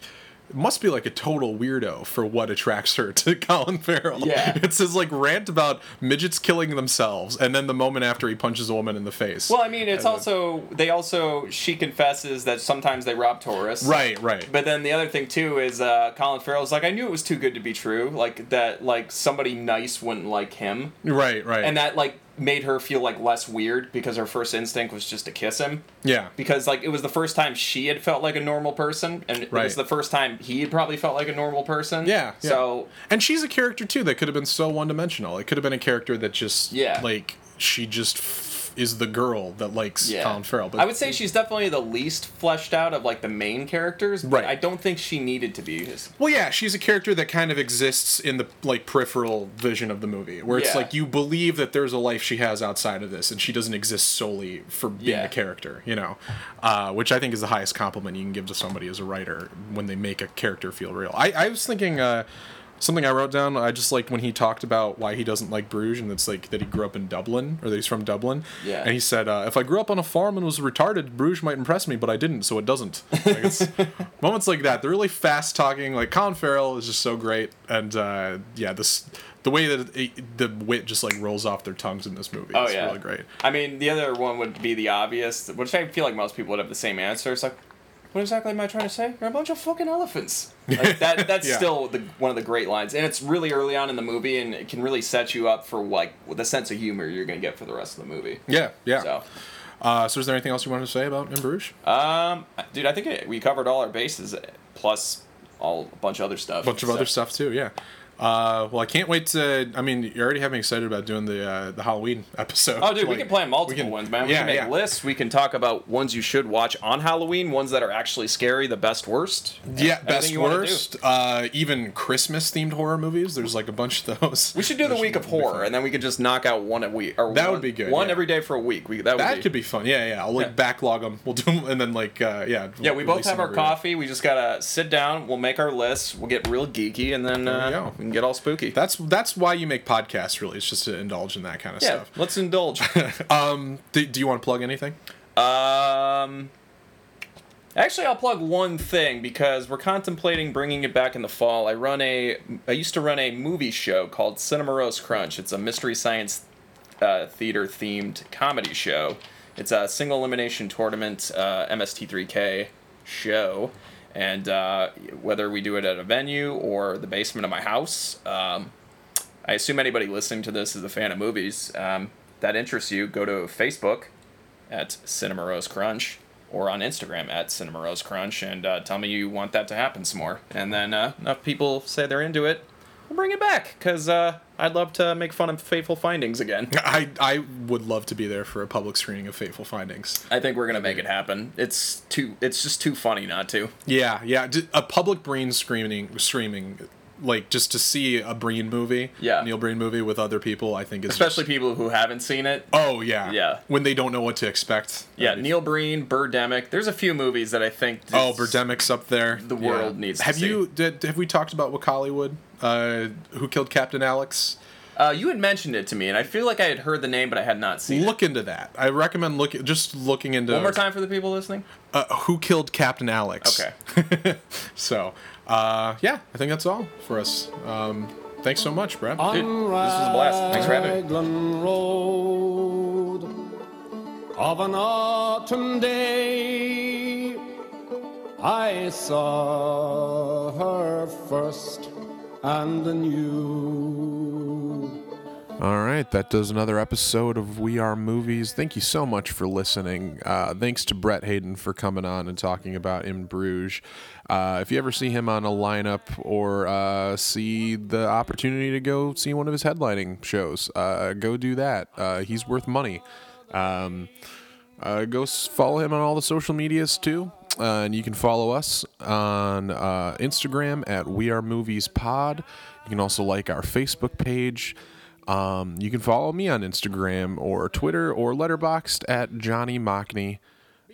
must be like a total weirdo for what attracts her to Colin Farrell. Yeah. It's his like rant about midgets killing themselves and then the moment after he punches a woman in the face. Well, I mean, it's And also they also she confesses that sometimes they rob tourists. Right, right. But then the other thing too is uh, Colin Farrell's like, I knew it was too good to be true. Like that, like somebody nice wouldn't like him, right, right. and that like made her feel like less weird because her first instinct was just to kiss him. yeah. Because like it was the first time she had felt like a normal person, and it was the first time he had probably felt like a normal person. Yeah, yeah. So And she's a character too that could have been so one dimensional. It could have been a character that just Yeah. like she just is the girl that likes Colin Farrell. But I would say she's definitely the least fleshed out of like the main characters, but Right. I don't think she needed to be. Well, yeah, she's a character that kind of exists in the like peripheral vision of the movie, where it's Yeah. like you believe that there's a life she has outside of this, and she doesn't exist solely for being Yeah. a character, you know, uh, which I think is the highest compliment you can give to somebody as a writer when they make a character feel real. I, I was thinking. Uh, Something I wrote down, I just liked when he talked about why he doesn't like Bruges, and it's like that he grew up in Dublin, or that he's from Dublin. Yeah. And he said, uh, if I grew up on a farm and was retarded, Bruges might impress me, but I didn't, so it doesn't. Like, it's, moments like that, they're really fast talking. Like Colin Farrell is just so great, and uh, yeah, this the way that it, the wit just like rolls off their tongues in this movie Oh is yeah, really great. I mean, the other one would be the obvious, which I feel like most people would have the same answer. It's like, what exactly am I trying to say? You're a bunch of fucking elephants. Like that. That's Yeah. still the, one of the great lines, and it's really early on in the movie, and it can really set you up for like the sense of humor you're gonna get for the rest of the movie. Yeah, yeah. So, Uh, so is there anything else you wanted to say about In Bruges? um, dude, I think it, we covered all our bases, plus all a bunch of other stuff. A bunch of So- other stuff too. Yeah. Uh, well, I can't wait to. I mean, you already have me excited about doing the uh, the Halloween episode. Oh, dude, we can plan multiple can- ones, man. We yeah, can make yeah. lists. We can talk about ones you should watch on Halloween, ones that are actually scary, the best, worst. Yeah, best you wanna do. worst. Uh, even Christmas themed horror movies. There's like a bunch of those. We should do the week of horror, and then we could just knock out one a week. Or That one, would be good, One yeah. every day for a week. We that would That be. could be fun. Yeah, yeah. I'll like backlog them. We'll do them, and then like uh, yeah. Yeah, we both have our every day. coffee. We just gotta sit down. We'll make our lists. We'll get real geeky, and then There we uh, go. Can get all spooky. That's that's why you make podcasts. Really, it's just to indulge in that kind of yeah, stuff. let's indulge. Um, do, do you want to plug anything? Um, actually, I'll plug one thing because we're contemplating bringing it back in the fall. I run a, I used to run a movie show called Cinema Rose Crunch. It's a mystery science uh, theater themed comedy show. It's a single elimination tournament uh, MST3K show, and uh, whether we do it at a venue or the basement of my house. Um, I assume anybody listening to this is a fan of movies. Um, that interests you, go to Facebook at Cinema Rose Crunch or on Instagram at Cinema Rose Crunch and uh, tell me you want that to happen some more. And then uh, enough people say they're into it, we'll bring it back because uh, I'd love to make fun of Fateful Findings again. I I would love to be there for a public screening of Fateful Findings. I think we're gonna make it happen. It's too. It's just too funny not to. Yeah, yeah. d- A public Breen screening streaming. Like just to see a Breen movie, Yeah. Neil Breen movie with other people, I think is Especially just- people who haven't seen it. oh yeah, Yeah. When they don't know what to expect. Yeah, Neil Breen, Birdemic. There's a few movies that I think. Oh, Birdemic's up there. The world needs to Have see. you? Did, have we talked about Hollywood? Uh, who killed Captain Alex? Uh, you had mentioned it to me, and I feel like I had heard the name, but I had not seen Look into that. I recommend look just looking into it. One more time for the people listening. Uh, who killed Captain Alex? Okay. So, uh, yeah, I think that's all for us. Um, thanks so much, Bret. Dude, this was a blast. Thanks for having me. Raglan Road of an autumn day, I saw her first and anew. All right, that does another episode of We Are Movies. Thank you so much for listening. Uh, thanks to Bret Hayden for coming on and talking about In Bruges. Uh, if you ever see him on a lineup or uh, see the opportunity to go see one of his headlining shows, uh, go do that. Uh, he's worth money. Um, uh, go follow him on all the social medias too. Uh, and you can follow us on Instagram at We Are Movies Pod. You can also like our Facebook page. Um, you can follow me on Instagram or Twitter or Letterboxd at Johnny Mockney.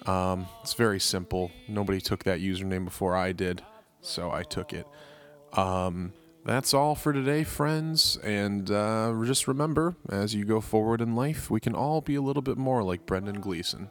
Um, it's very simple. Nobody took that username before I did, so I took it. Um, that's all for today, friends. And uh, just remember, as you go forward in life, we can all be a little bit more like Brendan Gleeson.